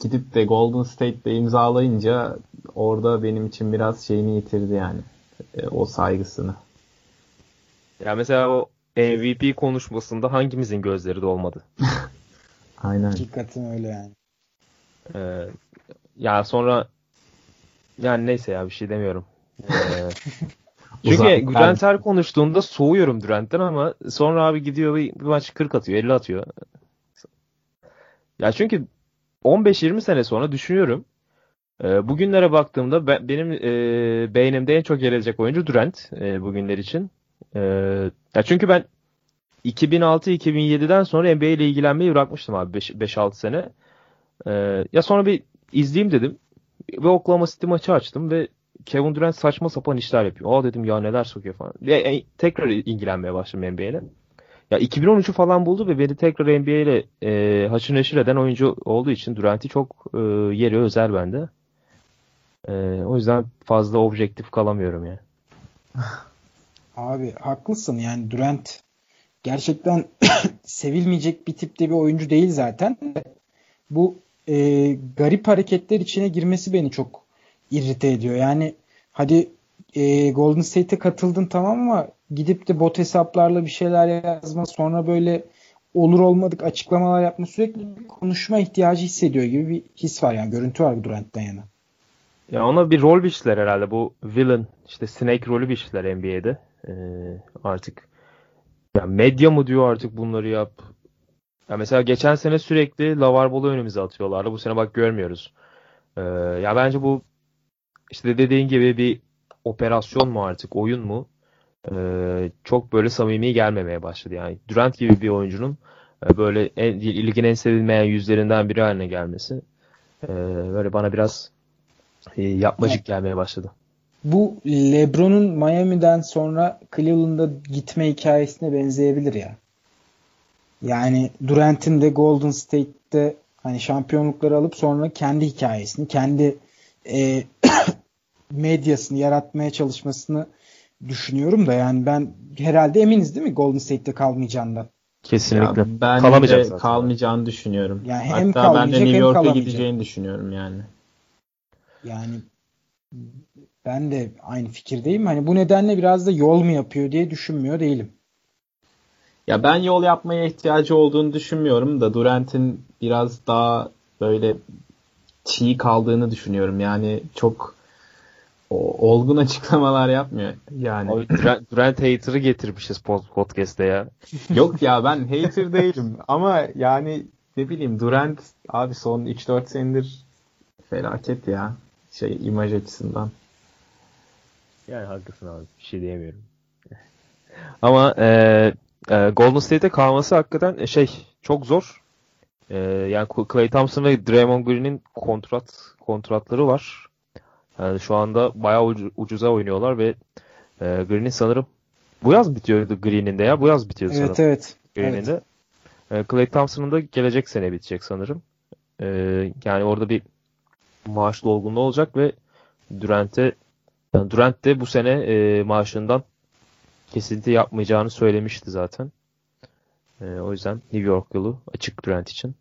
gidip de Golden State'de imzalayınca orada benim için biraz şeyini yitirdi yani. E, o saygısını. ya mesela o MVP konuşmasında hangimizin gözleri dolmadı? Aynen. Hakikaten öyle yani. Ee, ya sonra yani neyse ya bir şey demiyorum. Ee, çünkü Uzak- Durant her konuştuğunda soğuyorum Durant'ten ama sonra abi gidiyor bir, bir maç 40 atıyor, 50 atıyor. Ya çünkü 15-20 sene sonra düşünüyorum. Ee, bugünlere baktığımda ben, benim e, beynimde en çok yer edecek oyuncu Durant e, bugünler için. E, ya çünkü ben 2006-2007'den sonra NBA ile ilgilenmeyi bırakmıştım abi 5-6 sene. Ee, ya sonra bir izleyeyim dedim. Ve Oklahoma City maçı açtım ve Kevin Durant saçma sapan işler yapıyor. Aa dedim ya neler sokuyor falan. Ve tekrar ilgilenmeye başladım NBA ile. Ya 2013'ü falan buldu ve beni tekrar NBA ile e, haşır neşir eden oyuncu olduğu için Durant'i çok e, yeri özel bende. E, o yüzden fazla objektif kalamıyorum yani. Abi haklısın yani Durant gerçekten sevilmeyecek bir tipte bir oyuncu değil zaten. Bu e, garip hareketler içine girmesi beni çok irrite ediyor. Yani hadi e, Golden State'e katıldın tamam ama gidip de bot hesaplarla bir şeyler yazma sonra böyle olur olmadık açıklamalar yapma sürekli bir konuşma ihtiyacı hissediyor gibi bir his var yani görüntü var Durant'tan yana. Ya ona bir rol biçtiler herhalde. Bu villain işte snake rolü biçtiler NBA'de. Ee, artık ya medya mı diyor artık bunları yap. Ya mesela geçen sene sürekli Lavar Ball'u önümüze atıyorlardı. Bu sene bak görmüyoruz. Ee, ya bence bu işte dediğin gibi bir operasyon mu artık, oyun mu? Ee, çok böyle samimi gelmemeye başladı. Yani Durant gibi bir oyuncunun e, böyle en, ligin en sevilmeyen yüzlerinden biri haline gelmesi e, böyle bana biraz e, yapmacık gelmeye başladı. Bu LeBron'un Miami'den sonra Cleveland'a gitme hikayesine benzeyebilir ya. Yani Durant'in de Golden State'te hani şampiyonlukları alıp sonra kendi hikayesini, kendi e, medyasını yaratmaya çalışmasını düşünüyorum da yani ben herhalde eminiz değil mi Golden State'te kalmayacağından? Kesinlikle. Ya ben Kalamayacak de zaten. kalmayacağını düşünüyorum. Yani hem Hatta ben de New York'a gideceğini düşünüyorum yani. Yani ben de aynı fikirdeyim. Hani bu nedenle biraz da yol mu yapıyor diye düşünmüyor değilim. Ya ben yol yapmaya ihtiyacı olduğunu düşünmüyorum da Durant'in biraz daha böyle çiğ kaldığını düşünüyorum. Yani çok o- olgun açıklamalar yapmıyor yani. Abi, Durant, Durant hater'ı getirmişiz pod- podcast'te ya. Yok ya ben hater değilim ama yani ne bileyim Durant abi son 3-4 senedir felaket ya şey imaj açısından. Yani haklısın abi. Bir şey diyemiyorum. Ama e, e, Golden State'e kalması hakikaten e, şey çok zor. E, yani Klay Thompson ve Draymond Green'in kontrat kontratları var. Yani şu anda bayağı ucu- ucuza oynuyorlar ve e, Green'in sanırım bu yaz bitiyordu Green'in de ya. Bu yaz bitiyordu Evet sanırım. evet. Green'in evet. de. E, Klay Thompson'ın da gelecek sene bitecek sanırım. E, yani orada bir maaş dolgunluğu olacak ve Durant'e yani Durant de bu sene e, maaşından kesinti yapmayacağını söylemişti zaten. E, o yüzden New York yolu açık Durant için.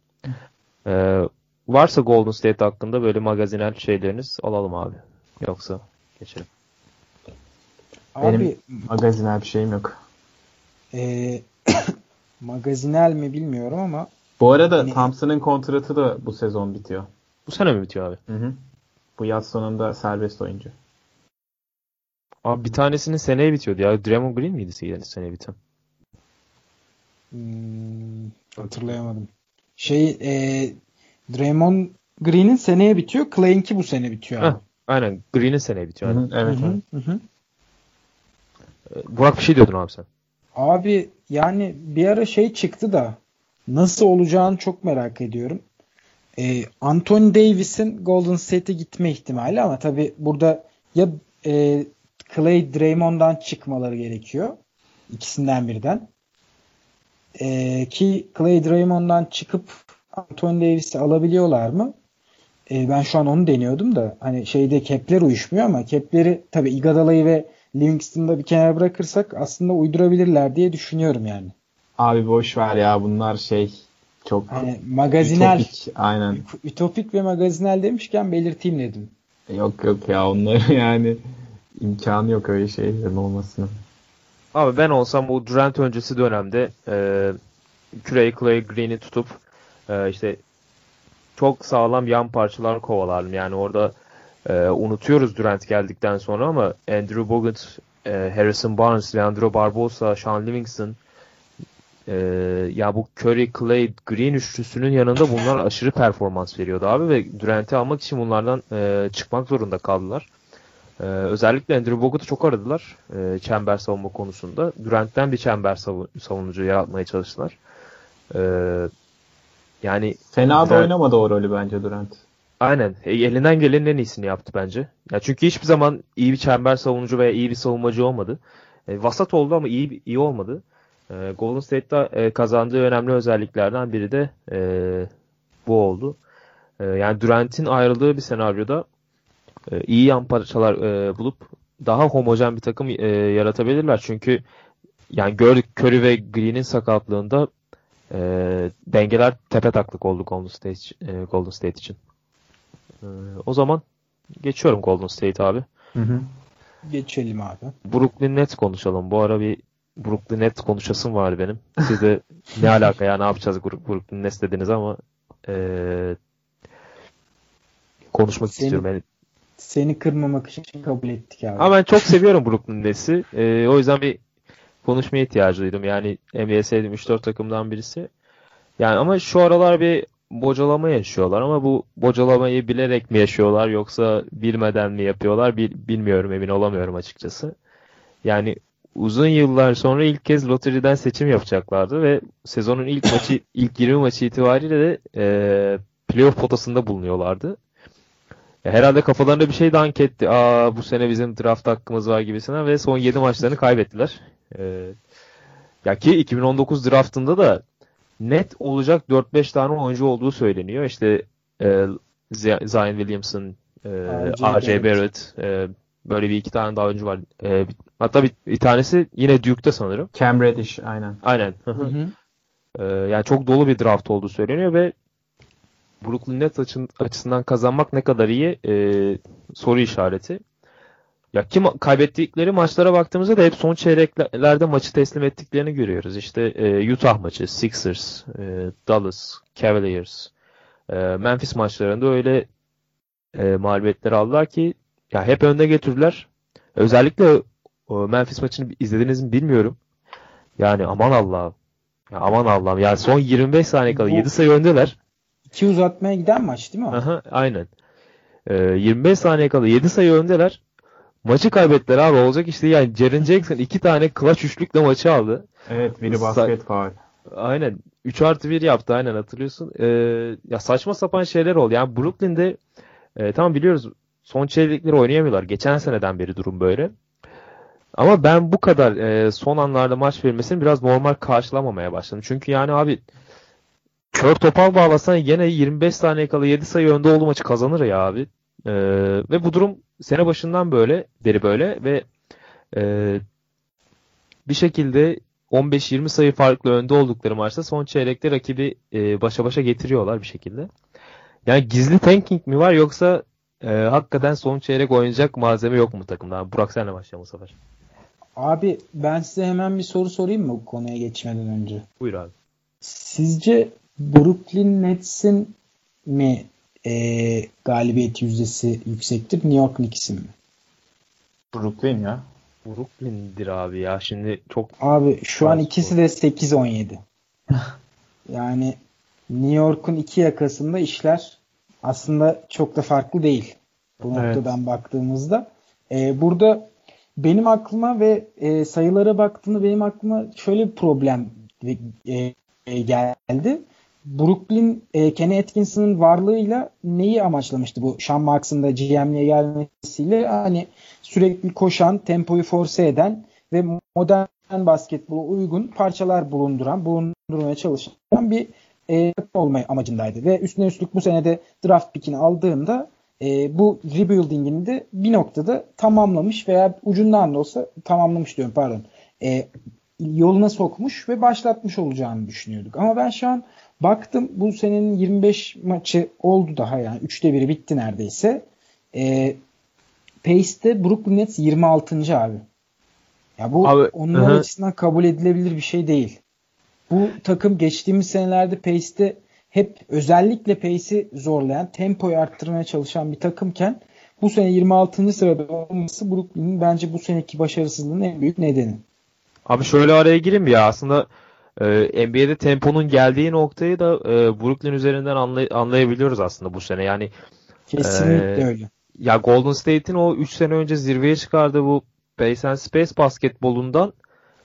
E, varsa Golden State hakkında böyle magazinel şeyleriniz alalım abi. Yoksa geçelim. Abi Benim- Magazinel bir şeyim yok. e, magazinel mi bilmiyorum ama Bu arada Hani- Thompson'ın kontratı da bu sezon bitiyor. Bu sene mi bitiyor abi? Hı hı. Bu yaz sonunda serbest oyuncu. Abi bir tanesinin seneye bitiyordu ya. Draymond Green miydi yani seneye biten? hmm, hatırlayamadım. Şey e, Draymond Green'in seneye bitiyor. Clay'inki bu sene bitiyor. Heh, abi. Aynen. Green'in seneye bitiyor. Hı hı, evet. Hı hı hı. E, Burak bir şey diyordun abi sen. Abi yani bir ara şey çıktı da nasıl olacağını çok merak ediyorum. Ee, Anthony Davis'in Golden State'e gitme ihtimali ama tabi burada ya e, Clay Draymond'dan çıkmaları gerekiyor. İkisinden birden. Ee, ki Clay Draymond'dan çıkıp Anthony Davis'i alabiliyorlar mı? Ee, ben şu an onu deniyordum da hani şeyde Kepler uyuşmuyor ama Kepler'i tabi Iguodala'yı ve Livingston'da bir kenara bırakırsak aslında uydurabilirler diye düşünüyorum yani. Abi boş ver ya bunlar şey çok Hani magazinel, ütopik. Aynen. ütopik ve magazinel demişken belirteyim dedim. Yok yok ya onları yani imkanı yok öyle şeylerin olmasının. Abi ben olsam bu Durant öncesi dönemde e, Curry, Clay, Green'i tutup e, işte çok sağlam yan parçalar kovalardım. Yani orada e, unutuyoruz Durant geldikten sonra ama Andrew Bogut, e, Harrison Barnes, Leandro Barbosa, Sean Livingston e, ya bu Curry, Clay, Green üçlüsünün yanında bunlar aşırı performans veriyordu abi ve Durant'i almak için bunlardan e, çıkmak zorunda kaldılar. Ee, özellikle Andrew Bogut'u çok aradılar e, çember savunma konusunda. Durant'ten bir çember savu- savunucu yaratmaya çalıştılar. Ee, yani Fena da Durant- oynamadı o rolü bence Durant. aynen e, elinden gelenin en iyisini yaptı bence. Ya çünkü hiçbir zaman iyi bir çember savunucu veya iyi bir savunmacı olmadı. E, vasat oldu ama iyi iyi olmadı. E, Golden State'da e, kazandığı önemli özelliklerden biri de e, bu oldu. E, yani Durant'in ayrıldığı bir senaryoda e, iyi yan parçalar e, bulup daha homojen bir takım e, yaratabilirler. Çünkü yani gördük Curry ve Green'in sakatlığında e, dengeler tepe taklak oldu Golden State, e, Golden State için. E, o zaman geçiyorum Golden State abi. Geçelim abi. Brooklyn Nets konuşalım. Bu ara bir Brooklyn Nets konuşasım vardı benim. Siz de ne alaka ya ne yapacağız Brooklyn Nets dediniz ama e, konuşmak Seni- istiyorum. Yani Seni kırmamak için kabul ettik abi. Ama ben çok seviyorum Brooklyn Nets'i. Ee, o yüzden bir konuşmaya ihtiyacı duydum. Yani NBA sevdiğim 3-4 takımdan birisi. Yani ama şu aralar bir bocalama yaşıyorlar ama bu bocalamayı bilerek mi yaşıyorlar yoksa bilmeden mi yapıyorlar bil- bilmiyorum emin olamıyorum açıkçası. Yani uzun yıllar sonra ilk kez loteriden seçim yapacaklardı ve sezonun ilk maçı ilk 20 maçı itibariyle de e, playoff potasında bulunuyorlardı. Ya herhalde kafalarında bir şey dank etti. Aa bu sene bizim draft hakkımız var gibisine ve son 7 maçlarını kaybettiler. Ee, ya ki 2019 draftında da net olacak 4-5 tane oyuncu olduğu söyleniyor. İşte e, Zion Williamson, e, R.J. Barrett, e, böyle bir iki tane daha oyuncu var. E, hatta bir, bir tanesi yine Duke'da sanırım. Cam Reddish aynen. Aynen. Hı hı. E, yani çok dolu bir draft olduğu söyleniyor ve Brooklyn Nets açın, açısından kazanmak ne kadar iyi e, soru işareti. Ya kim kaybettikleri maçlara baktığımızda da hep son çeyreklerde maçı teslim ettiklerini görüyoruz. İşte e, Utah maçı, Sixers, e, Dallas, Cavaliers, e, Memphis maçlarında öyle e, mağlubiyetler aldılar ki ya hep önde getirdiler. Özellikle o Memphis maçını izlediniz mi bilmiyorum. Yani aman Allah'ım. Ya aman Allah'ım. Yani son 25 saniye kala 7 sayı öndeler. İki uzatmaya giden maç değil mi o? Aha, aynen. Ee, 25 saniye kala 7 sayı öndeler. Maçı kaybettiler abi. Olacak işte yani Jaren Jackson iki tane clutch üçlükle maçı aldı. Evet biri basket faul. Aynen. 3 artı 1 yaptı aynen hatırlıyorsun. Ee, ya saçma sapan şeyler oldu. Yani Brooklyn'de e, tamam biliyoruz son çeyrekleri oynayamıyorlar. Geçen seneden beri durum böyle. Ama ben bu kadar e, son anlarda maç verilmesini biraz normal karşılamamaya başladım. Çünkü yani abi kör topal bağlasan yine 25 saniye kala 7 sayı önde olduğu maçı kazanır ya abi. E, ve bu durum sene başından böyle deri böyle ve e, bir şekilde 15-20 sayı farklı önde oldukları maçta son çeyrekte rakibi e, başa başa getiriyorlar bir şekilde. Yani gizli tanking mi var yoksa e, hakikaten son çeyrek oynayacak malzeme yok mu takımda? Burak senle başlayalım bu sefer. Abi ben size hemen bir soru sorayım mı bu konuya geçmeden önce? Buyur abi. Sizce Brooklyn Nets'in mi e, galibiyet yüzdesi yüksektir New York Knicks'in mi? Brooklyn ya. Brooklyn'dir abi ya. Şimdi çok Abi şu an ikisi de 8-17. yani New York'un iki yakasında işler aslında çok da farklı değil. Bu Evet. noktadan baktığımızda. Ee, burada benim aklıma ve e, sayılara baktığımda benim aklıma şöyle bir problem e, e, geldi. Brooklyn e, Kenny Atkinson'ın varlığıyla neyi amaçlamıştı bu Sean Marks'ın da GM'liğe gelmesiyle hani sürekli koşan, tempoyu force eden ve modern basketbola uygun parçalar bulunduran, bulundurmaya çalışan bir e, olma amacındaydı. Ve üstüne üstlük bu senede draft pickini aldığında e, bu rebuilding'ini de bir noktada tamamlamış veya ucundan da olsa tamamlamış diyorum pardon. E, yoluna sokmuş ve başlatmış olacağını düşünüyorduk. Ama ben şu an baktım bu senenin 25 maçı oldu daha yani. Üçte biri bitti neredeyse. E, Pace'de Brooklyn Nets 26. abi. Ya bu Abi, onlar hı. açısından kabul edilebilir bir şey değil. Bu takım geçtiğimiz senelerde Pace'de hep özellikle Pace'i zorlayan, tempoyu arttırmaya çalışan bir takımken bu sene 26. sırada olması Brooklyn'in bence bu seneki başarısızlığının en büyük nedeni. Abi şöyle araya gireyim ya aslında e, NBA'de temponun geldiği noktayı da e, Brooklyn üzerinden anlay- anlayabiliyoruz aslında bu sene. Yani Kesinlikle Ee, öyle. ya Golden State'in o 3 sene önce zirveye çıkardığı bu Pace and Space basketbolundan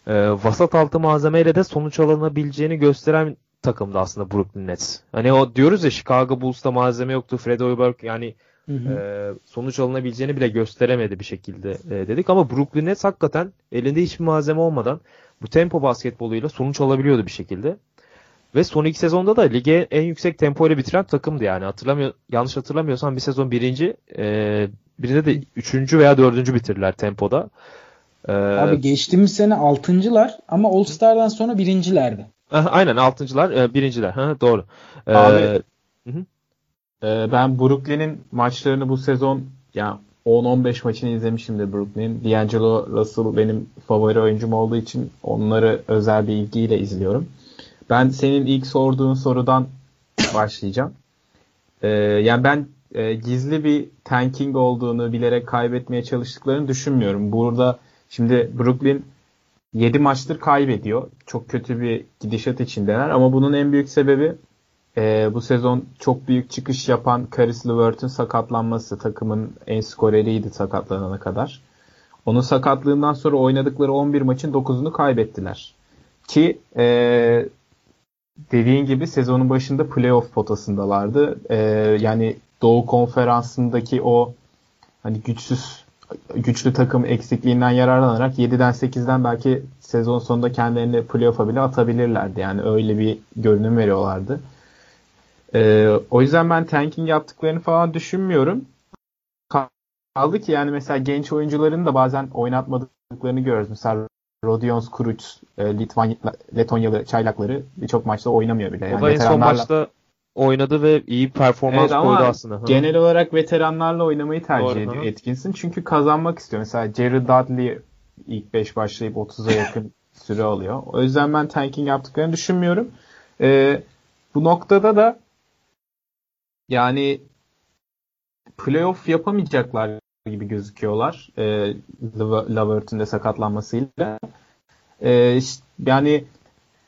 e, vasat altı malzemeyle de sonuç alınabileceğini gösteren takımdı aslında Brooklyn Nets. Hani o diyoruz ya Chicago Bulls'ta malzeme yoktu. Fred Hoiberg yani Hı hı. e, sonuç alınabileceğini bile gösteremedi bir şekilde e, dedik ama Brooklyn Nets hakikaten elinde hiçbir malzeme olmadan bu tempo basketboluyla sonuç alabiliyordu bir şekilde. Ve son iki sezonda da lige en yüksek tempo ile bitiren takımdı yani. Hatırlamıyor, yanlış hatırlamıyorsam bir sezon birinci, e, birinde de üçüncü veya dördüncü bitirdiler tempoda. E, Abi geçtiğimiz sene 6.lar ama All Star'dan sonra birincilerdi. aynen altıncılar, e, birinciler. Ha, doğru. E, Abi- Ee, ben Brooklyn'in maçlarını bu sezon ya 10-15 maçını izlemişimdir Brooklyn'in. D'Angelo Russell benim favori oyuncum olduğu için onları özel bir ilgiyle izliyorum. Ben senin ilk sorduğun sorudan başlayacağım. Ee, yani ben e, gizli bir tanking olduğunu bilerek kaybetmeye çalıştıklarını düşünmüyorum. Burada şimdi Brooklyn 7 maçtır kaybediyor. Çok kötü bir gidişat içindeler ama bunun en büyük sebebi e, bu sezon çok büyük çıkış yapan Caris LeVert'ün sakatlanması. Takımın en skoreriydi sakatlanana kadar. Onun sakatlığından sonra oynadıkları 11 maçın 9'unu kaybettiler. Ki e, dediğin gibi sezonun başında playoff potasındalardı. E, yani Doğu Konferansı'ndaki o hani güçsüz güçlü takım eksikliğinden yararlanarak 7'den 8'den belki sezon sonunda kendilerini playoff'a bile atabilirlerdi. Yani öyle bir görünüm veriyorlardı. Ee, o yüzden ben tanking yaptıklarını falan düşünmüyorum. Kaldı ki yani mesela genç oyuncuların da bazen oynatmadıklarını görüyoruz. Mesela Rodion Skuruc, e, Litvan, Letonyalı çaylakları birçok maçta oynamıyor bile. Yani o da en son maçta oynadı ve iyi performans evet, koydu aslında. Genel olarak veteranlarla oynamayı tercih Doğru, ediyor Atkinson. Çünkü kazanmak istiyor. Mesela Jerry Dudley ilk 5 başlayıp 30'a yakın süre alıyor. O yüzden ben tanking yaptıklarını düşünmüyorum. Ee, bu noktada da yani playoff yapamayacaklar gibi gözüküyorlar. E, Lavert'in de sakatlanmasıyla. E, yani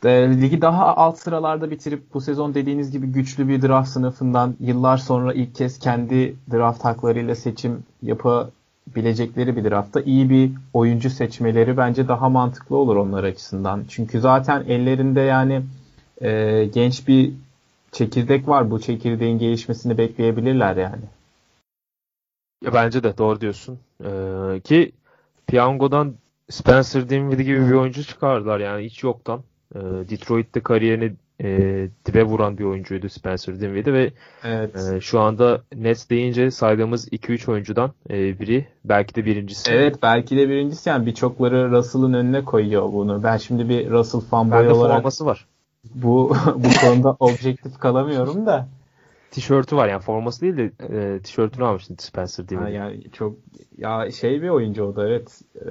e, ligi daha alt sıralarda bitirip bu sezon dediğiniz gibi güçlü bir draft sınıfından yıllar sonra ilk kez kendi draft haklarıyla seçim yapabilecekleri bir draftta iyi bir oyuncu seçmeleri bence daha mantıklı olur onlar açısından. Çünkü zaten ellerinde yani e, genç bir çekirdek var. Bu çekirdeğin gelişmesini bekleyebilirler yani. Ya bence de doğru diyorsun. Ee, ki Piyango'dan Spencer Dinwiddie gibi bir oyuncu çıkardılar yani hiç yoktan. Ee, Detroit'te kariyerini e, dibe vuran bir oyuncuydu Spencer Dinwiddie ve evet. e, şu anda Nets deyince saydığımız 2-3 oyuncudan e, biri belki de birincisi. Evet belki de birincisi yani birçokları Russell'ın önüne koyuyor bunu. Ben şimdi bir Russell fanboy Bende olarak forması var. Bu bu konuda objektif kalamıyorum da tişörtü var yani forması değil de e, tişörtünü almıştı Spencer değil mi? Yani çok ya şey bir oyuncu o da evet. E,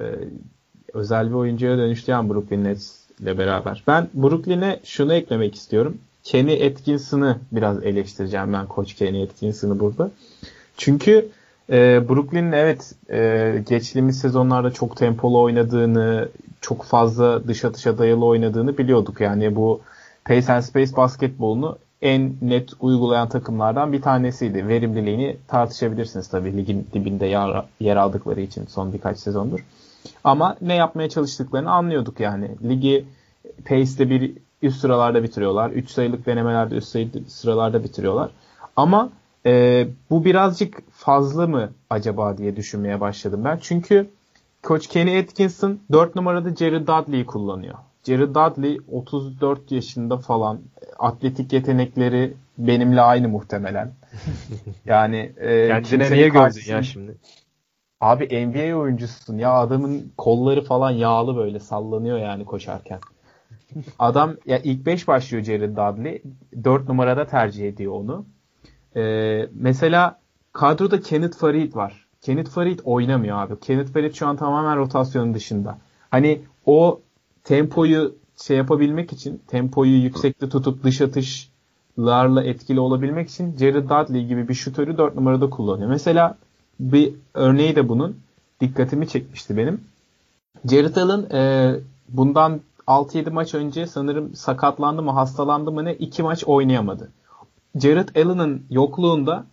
özel bir oyuncuya dönüştü yani Brooklyn Nets ile beraber. Ben Brooklyn'e şunu eklemek istiyorum. Kenny Atkinson'ı biraz eleştireceğim ben koç Kenny Atkinson'ı burada. Çünkü e, Brooklyn'in evet e, geçtiğimiz sezonlarda çok tempolu oynadığını, çok fazla dış atışa dayalı oynadığını biliyorduk. Yani bu pace and space basketbolunu en net uygulayan takımlardan bir tanesiydi. Verimliliğini tartışabilirsiniz tabii ligin dibinde yer, yer aldıkları için son birkaç sezondur. Ama ne yapmaya çalıştıklarını anlıyorduk yani. Ligi pace'de bir üst sıralarda bitiriyorlar. 3 sayılık denemelerde üst sıralarda bitiriyorlar. Ama e, bu birazcık fazla mı acaba diye düşünmeye başladım ben. Çünkü Koç Kenny Atkinson 4 numarada Jerry Dudley'i kullanıyor. Jerry Dudley 34 yaşında falan atletik yetenekleri benimle aynı muhtemelen. Yani e, kendine niye gördün ya şimdi? Abi NBA oyuncusun ya adamın kolları falan yağlı böyle sallanıyor yani koşarken. Adam ya ilk 5 başlıyor Jared Dudley. 4 numarada tercih ediyor onu. Ee, mesela kadroda Kenneth Farid var. Kenneth Farid oynamıyor abi. Kenneth Farid şu an tamamen rotasyonun dışında. Hani o tempoyu şey yapabilmek için, tempoyu yüksekte tutup dış atışlarla etkili olabilmek için Jared Dudley gibi bir şutörü 4 numarada kullanıyor. Mesela bir örneği de bunun dikkatimi çekmişti benim. Jared Allen e, bundan 6-7 maç önce sanırım sakatlandı mı hastalandı mı ne 2 maç oynayamadı. Jared Allen'ın yokluğunda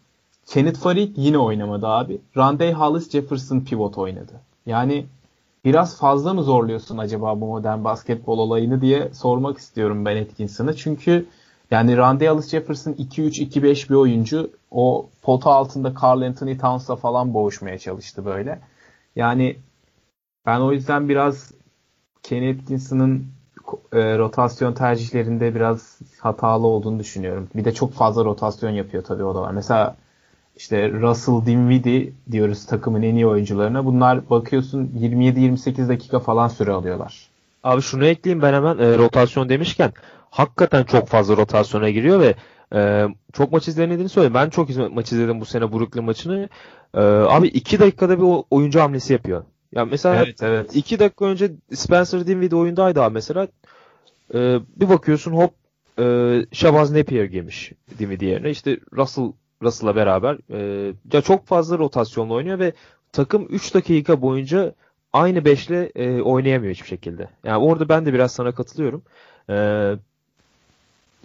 Kenneth Farid yine oynamadı abi. Randey Hollis Jefferson pivot oynadı. Yani biraz fazla mı zorluyorsun acaba bu modern basketbol olayını diye sormak istiyorum ben Atkinson'a. Çünkü yani Randy Hollis Jefferson 2-3-2-5 bir oyuncu. O pota altında Carl Anthony Towns'la falan boğuşmaya çalıştı böyle. Yani ben o yüzden biraz Kenny Atkinson'ın e, rotasyon tercihlerinde biraz hatalı olduğunu düşünüyorum. Bir de çok fazla rotasyon yapıyor tabii o da var. Mesela işte Russell Dinwiddie diyoruz takımın en iyi oyuncularına. Bunlar bakıyorsun 27-28 dakika falan süre alıyorlar. Abi şunu ekleyeyim ben hemen e, rotasyon demişken hakikaten çok fazla rotasyona giriyor ve e, çok maç izlenediğini söyleyeyim. Ben çok maç izledim bu sene Brooklyn maçını. E, abi 2 dakikada bir oyuncu hamlesi yapıyor. Yani mesela evet, evet. iki dakika önce Spencer Dinwiddie oyundaydı abi mesela. E, bir bakıyorsun hop e, Shabazz Napier girmiş Dinwiddie yerine. İşte Russell Russell'la beraber e, ya çok fazla rotasyonla oynuyor ve takım 3 dakika boyunca aynı beşle e, oynayamıyor hiçbir şekilde. Yani orada ben de biraz sana katılıyorum. E,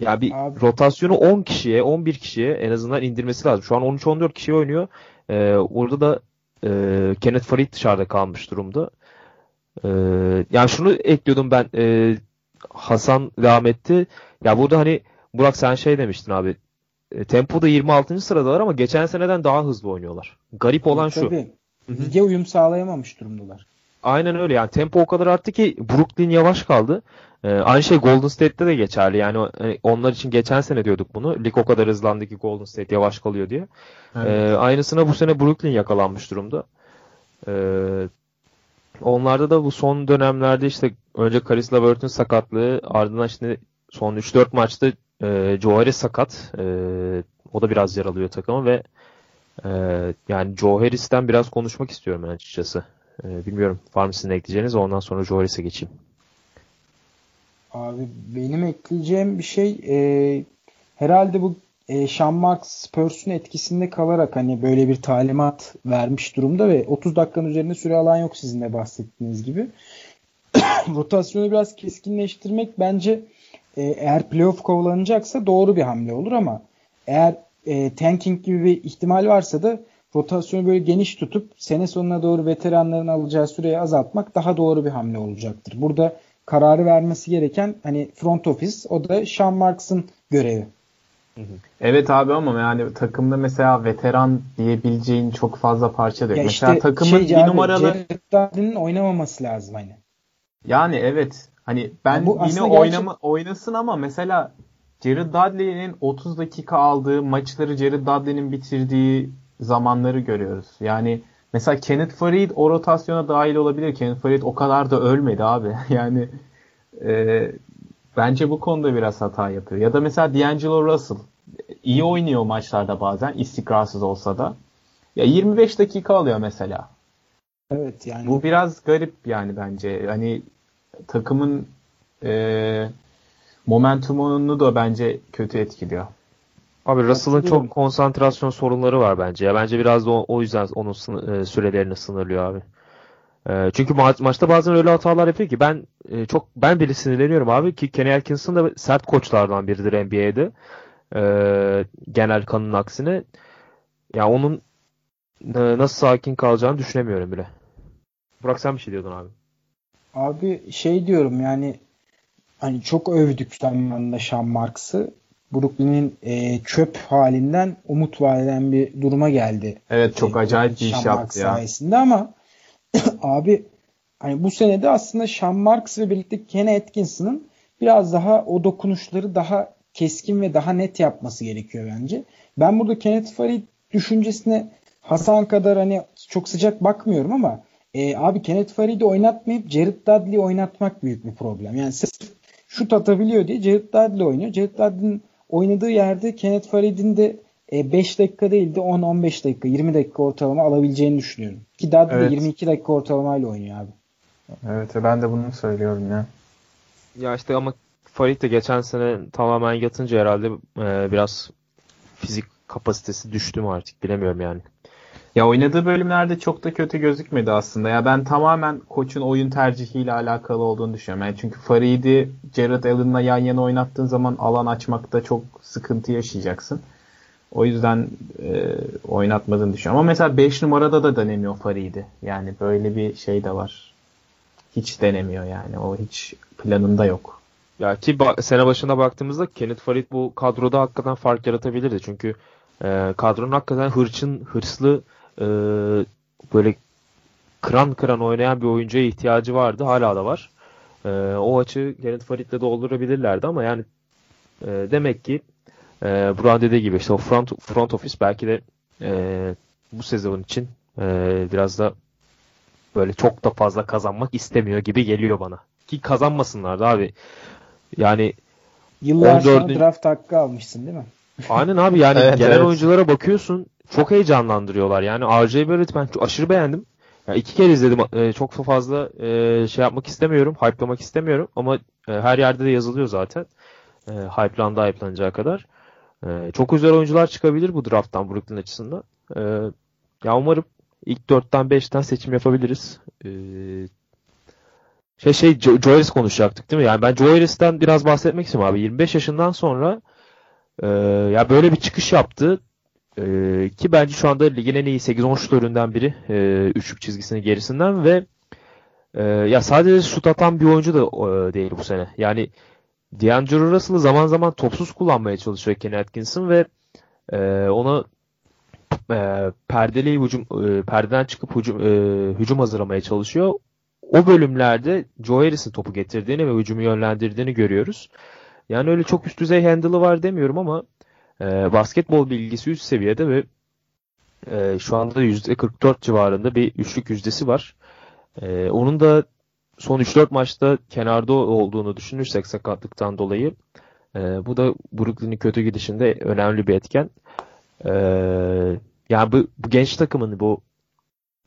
ya bir Abi. rotasyonu 10 kişiye, 11 kişiye en azından indirmesi lazım. Şu an 13-14 kişi oynuyor. E, orada da e, Kenneth Farid dışarıda kalmış durumda. E, yani şunu ekliyordum ben e, Hasan devam etti. Ya burada hani Burak sen şey demiştin abi e, tempoda 26. sıradalar ama geçen seneden daha hızlı oynuyorlar. Garip olan şu. Tabii. Lige uyum sağlayamamış durumdalar. Aynen öyle yani tempo o kadar arttı ki Brooklyn yavaş kaldı. Ee, aynı şey Golden State'te de geçerli. Yani e, onlar için geçen sene diyorduk bunu. Lig o kadar hızlandı ki Golden State yavaş kalıyor diye. Evet. Ee, aynısına bu sene Brooklyn yakalanmış durumda. Ee, onlarda da bu son dönemlerde işte önce Caris LeVert'ün sakatlığı ardından işte son 3-4 maçta e, Joe sakat. E, o da biraz yaralıyor takımı ve e, yani Joe Harris'ten biraz konuşmak istiyorum ben açıkçası. E, bilmiyorum var mı sizin ekleyeceğiniz ondan sonra Joe Harris'e geçeyim. Abi benim ekleyeceğim bir şey e, herhalde bu e, Sean Marks Spurs'un etkisinde kalarak hani böyle bir talimat vermiş durumda ve 30 dakikanın üzerinde süre alan yok sizin de bahsettiğiniz gibi. Rotasyonu biraz keskinleştirmek bence e, eğer playoff kovalanacaksa doğru bir hamle olur ama eğer e, tanking gibi bir ihtimal varsa da rotasyonu böyle geniş tutup sene sonuna doğru veteranların alacağı süreyi azaltmak daha doğru bir hamle olacaktır. Burada kararı vermesi gereken hani front office o da Sean Marks'ın görevi. Evet abi ama yani takımda mesela veteran diyebileceğin çok fazla parça da yok. Ya mesela işte takımın şey bir abi, numaralı Jared oynamaması lazım hani. yani evet hani ben bu yine aslında gerçek- oynama, oynasın ama mesela Jared Dudley'nin 30 dakika aldığı maçları Jared Dudley'nin bitirdiği zamanları görüyoruz. Yani mesela Kenneth Farid o rotasyona dahil olabilir. Kenneth Farid o kadar da ölmedi abi. Yani e, bence bu konuda biraz hata yapıyor. Ya da mesela D'Angelo Russell iyi oynuyor maçlarda bazen istikrarsız olsa da. Ya 25 dakika alıyor mesela. Evet yani. Bu biraz garip yani bence. Hani takımın e, momentumunu da bence kötü etkiliyor. Abi Russell'ın çok konsantrasyon sorunları var bence. Ya bence biraz da o, o yüzden onun e, sürelerini sınırlıyor abi. E, çünkü ma- maçta bazen öyle hatalar yapıyor ki ben e, çok ben bile sinirleniyorum abi ki Kenny Atkinson da sert koçlardan biridir NBA'de. E, genel kanının aksine. Ya onun e, nasıl sakin kalacağını düşünemiyorum bile. Burak sen bir şey diyordun abi. Abi şey diyorum yani hani çok övdük zamanında Sean Marks'ı. Brooklyn'in e, çöp halinden umut vaden bir duruma geldi. Evet çok E, acayip bir iş yaptı ya. sayesinde ama abi hani bu senede aslında Sean Marks ve birlikte Kenny Atkinson'ın biraz daha o dokunuşları daha keskin ve daha net yapması gerekiyor bence. Ben burada Kenneth Farid düşüncesine Hasan kadar hani çok sıcak bakmıyorum ama e, abi Kenneth Farid'i oynatmayıp Jared Dudley'i oynatmak büyük bir problem. Yani sırf şut atabiliyor diye Jared Dudley oynuyor. Jared Dudley'nin oynadığı yerde Kenneth Farid'in de 5 dakika değil de 10-15 dakika 20 dakika ortalama alabileceğini düşünüyorum. Ki Dudley Evet. 22 dakika ortalamayla oynuyor abi. Evet ben de bunu söylüyorum ya. Ya işte ama Farid de geçen sene tamamen yatınca herhalde e, biraz fizik kapasitesi düştü mü artık bilemiyorum yani. Ya oynadığı bölümlerde çok da kötü gözükmedi aslında. Ya ben tamamen koçun oyun tercihiyle alakalı olduğunu düşünüyorum. Yani çünkü Farid'i Jared Allen'la yan yana oynattığın zaman alan açmakta çok sıkıntı yaşayacaksın. O yüzden e, oynatmadığını düşünüyorum. Ama mesela 5 numarada da denemiyor Farid'i. Yani böyle bir şey de var. Hiç denemiyor yani. O hiç planında yok. Ya ki ba- sene başına baktığımızda Kenneth Farid bu kadroda hakikaten fark yaratabilirdi. Çünkü e, kadronun hakikaten hırçın, hırslı e, böyle kıran kıran oynayan bir oyuncuya ihtiyacı vardı. Hala da var. E, o açığı Kenneth Farid'le doldurabilirlerdi ama yani e, demek ki e, Burak'ın dediği gibi işte o front, front office belki de e, bu sezon için e, biraz da böyle çok da fazla kazanmak istemiyor gibi geliyor bana. Ki kazanmasınlar da abi. Yani Yıllar sonra 14. draft hakkı almışsın değil mi? aynen abi yani Evet, genel evet. oyunculara bakıyorsun çok heyecanlandırıyorlar. Yani RJ Barrett ben çok aşırı beğendim. Ya iki kere izledim. e, çok fazla e, şey yapmak istemiyorum. Hype'lamak istemiyorum. Ama e, her yerde de yazılıyor zaten. E, hype'landı hype'lanacağı kadar. E, çok güzel oyuncular çıkabilir bu drafttan Brooklyn açısından. E, ya umarım ilk 4'ten 5'ten seçim yapabiliriz. E, şey şey Jo- Harris konuşacaktık değil mi? Yani ben Harris'ten biraz bahsetmek istiyorum abi. 25 yaşından sonra e, ya böyle bir çıkış yaptı. E, ki bence şu anda ligin en iyi 8-10 şutöründen biri. E, üçlük çizgisinin gerisinden ve e, ya sadece şut atan bir oyuncu da e, değil bu sene. Yani D'Angelo Russell'ı zaman zaman topsuz kullanmaya çalışıyor Kenny Atkinson ve e, ona e, perdeli hücum e, perdeden çıkıp hücum, e, hücum hazırlamaya çalışıyor. O bölümlerde Joe Harris'in topu getirdiğini ve hücumu yönlendirdiğini görüyoruz. Yani öyle çok üst düzey handle'ı var demiyorum ama e, basketbol bilgisi üst seviyede ve e, şu anda %44 civarında bir üçlük yüzdesi var. E, onun da son 3-4 maçta kenarda olduğunu düşünürsek sakatlıktan dolayı e, bu da Brooklyn'in kötü gidişinde önemli bir etken. E, yani bu, bu genç takımın bu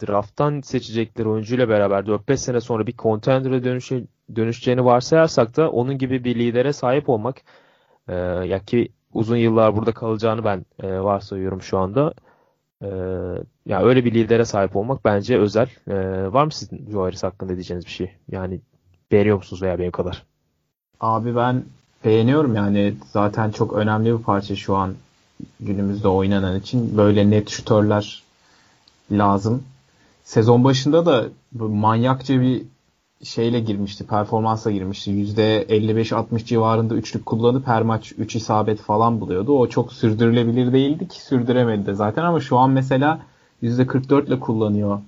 drafttan seçecekleri oyuncuyla beraber 4-5 sene sonra bir contender'a dönüşe, dönüşeceğini varsayarsak da onun gibi bir lidere sahip olmak e, ya ki uzun yıllar burada kalacağını ben e, varsayıyorum şu anda. E, yani öyle bir lidere sahip olmak bence özel. E, var mı sizin Joe Harris hakkında diyeceğiniz bir şey? Yani beğeniyor musunuz veya benim kadar? Abi ben beğeniyorum yani zaten çok önemli bir parça şu an günümüzde oynanan için. Böyle net şutörler lazım. Sezon başında da manyakça bir şeyle girmişti, performansla girmişti. %55-60 civarında üçlük kullanıp her maç 3 isabet falan buluyordu. O çok sürdürülebilir değildi ki sürdüremedi de zaten ama şu an mesela %44 ile kullanıyor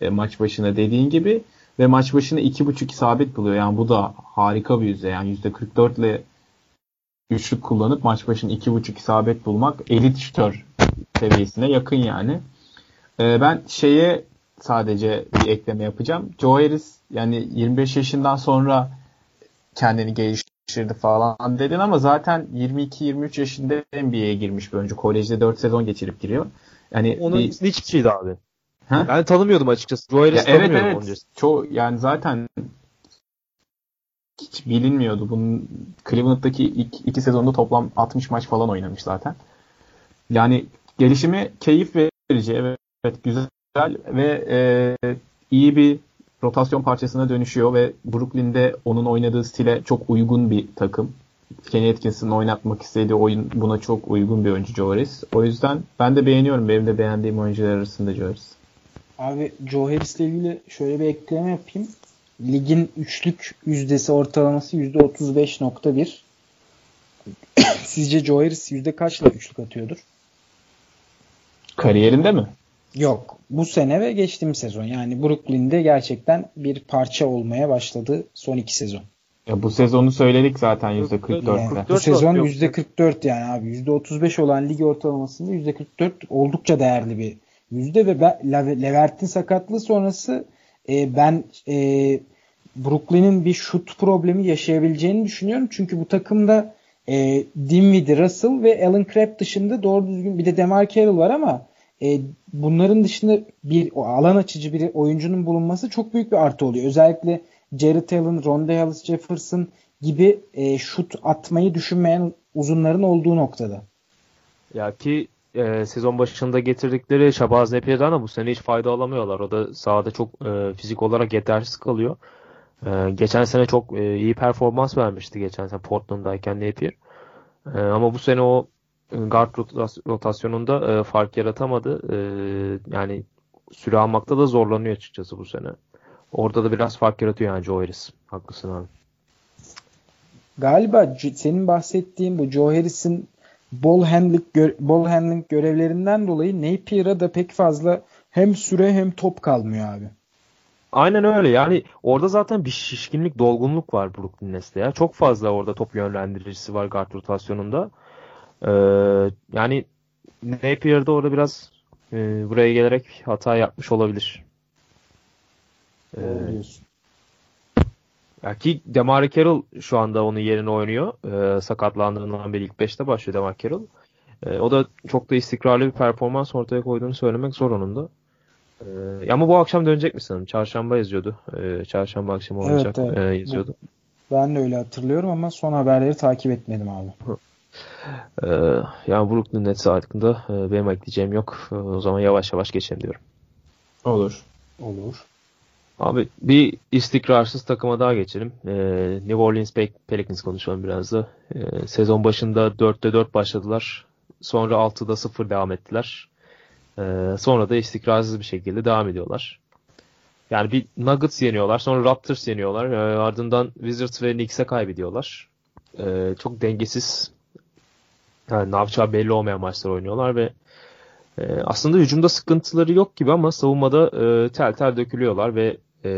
e, maç başına dediğin gibi ve maç başına 2.5 isabet buluyor. Yani bu da harika bir yüzde. Yani %44 ile üçlük kullanıp maç başına 2.5 isabet bulmak elit şütör seviyesine yakın yani. E, ben şeye sadece bir ekleme yapacağım. Joe Harris yani 25 yaşından sonra kendini geliştirdi falan dedin ama zaten 22-23 yaşında NBA'ye girmiş bir oyuncu. Kolejde 4 sezon geçirip giriyor. Yani Onun bir... hiçbir şeydi abi. Ha? Ben tanımıyordum açıkçası. Joe Harris Ya evet tanımıyordum evet. öncesi. Çoğu yani zaten hiç bilinmiyordu. Bunun Cleveland'daki ilk iki sezonda toplam 60 maç falan oynamış zaten. Yani gelişimi keyif verici. Evet, evet güzel ve e, iyi bir rotasyon parçasına dönüşüyor ve Brooklyn'de onun oynadığı stile çok uygun bir takım. Kenny Atkinson'ın oynatmak istediği oyun buna çok uygun bir oyuncu Joe Harris. O yüzden ben de beğeniyorum. Benim de beğendiğim oyuncular arasında Joe Harris. Abi Joe Harris ile ilgili şöyle bir ekleme yapayım. Ligin üçlük yüzdesi ortalaması %35.1. Sizce Joe Harris yüzde kaçla üçlük atıyordur? Kariyerinde mi? Yok. Bu sene ve geçtiğimiz sezon. Yani Brooklyn'de gerçekten bir parça olmaya başladı son iki sezon. Ya bu sezonu söyledik zaten %44'te. Yani bu 44 sezon yok. %44 yani abi. %35 olan lig ortalamasında %44 oldukça değerli bir yüzde ve ben, Le- Levert'in sakatlığı sonrası e, ben e, Brooklyn'in bir şut problemi yaşayabileceğini düşünüyorum. Çünkü bu takımda e, Dinwiddie, Russell ve Alan Crabb dışında doğru düzgün bir de DeMar Carroll var ama e, bunların dışında bir o alan açıcı bir oyuncunun bulunması çok büyük bir artı oluyor. Özellikle Jared Allen, Rondae Hollis Jefferson gibi e, şut atmayı düşünmeyen uzunların olduğu noktada. Ya ki e, sezon başında getirdikleri Şabaz Nepier'den de bu sene hiç fayda alamıyorlar. O da sahada çok e, fizik olarak yetersiz kalıyor. E, geçen sene çok e, iyi performans vermişti geçen sene Portland'dayken Napier. E, ama bu sene o guard rotas- rotasyonunda e, fark yaratamadı. E, yani süre almakta da zorlanıyor açıkçası bu sene. Orada da biraz fark yaratıyor yani Joe Harris. Haklısın abi. Galiba senin bahsettiğin bu Joe Harris'in ball handling, gö- ball handling görevlerinden dolayı Napier'a da pek fazla hem süre hem top kalmıyor abi. Aynen öyle. Yani orada zaten bir şişkinlik, dolgunluk var Brooklyn Nets'te ya. Çok fazla orada top yönlendiricisi var guard rotasyonunda. Ee, yani Napier de orada biraz e, buraya gelerek hata yapmış olabilir. Ee, ya ki Demar Carroll şu anda onun yerine oynuyor. Ee, sakatlandığından beri ilk 5'te başlıyor Demar Carroll. Ee, o da çok da istikrarlı bir performans ortaya koyduğunu söylemek zor onun da. Ee, ama bu akşam dönecek mi sanırım? Çarşamba yazıyordu. Ee, çarşamba akşamı Evet, olacak evet. e, yazıyordu. Ben de öyle hatırlıyorum ama son haberleri takip etmedim abi. Ee, yani Brooklyn Nets hakkında e, benim ekleyeceğim yok. Ee, o zaman yavaş yavaş geçelim diyorum. Olur. Olur. Abi bir istikrarsız takıma daha geçelim. Ee, New Orleans Pe- Pelicans konuşalım biraz da. Ee, sezon başında 4'te 4 başladılar. Sonra 6'da 0 devam ettiler. Ee, sonra da istikrarsız bir şekilde devam ediyorlar. Yani bir Nuggets yeniyorlar. Sonra Raptors yeniyorlar. Ee, ardından Wizards ve Knicks'e kaybediyorlar. Ee, çok dengesiz yani ne yapacağı belli olmayan maçlar oynuyorlar ve e, aslında hücumda sıkıntıları yok gibi ama savunmada e, tel tel dökülüyorlar ve e,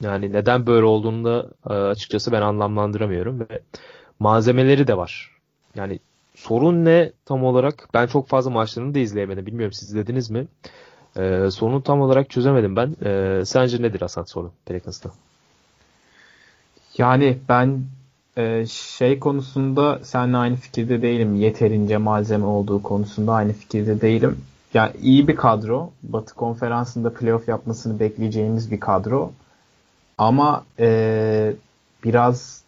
yani neden böyle olduğunu da e, açıkçası ben anlamlandıramıyorum ve malzemeleri de var. Yani sorun ne tam olarak? Ben çok fazla maçlarını da izleyemedim. Bilmiyorum siz izlediniz mi? E, sorunu tam olarak çözemedim ben. E, sence nedir Hasan sorun Pelicans'ta? Yani ben e, şey konusunda seninle aynı fikirde değilim. Yeterince malzeme olduğu konusunda aynı fikirde değilim. Yani iyi bir kadro. Batı konferansında playoff yapmasını bekleyeceğimiz bir kadro. Ama e, biraz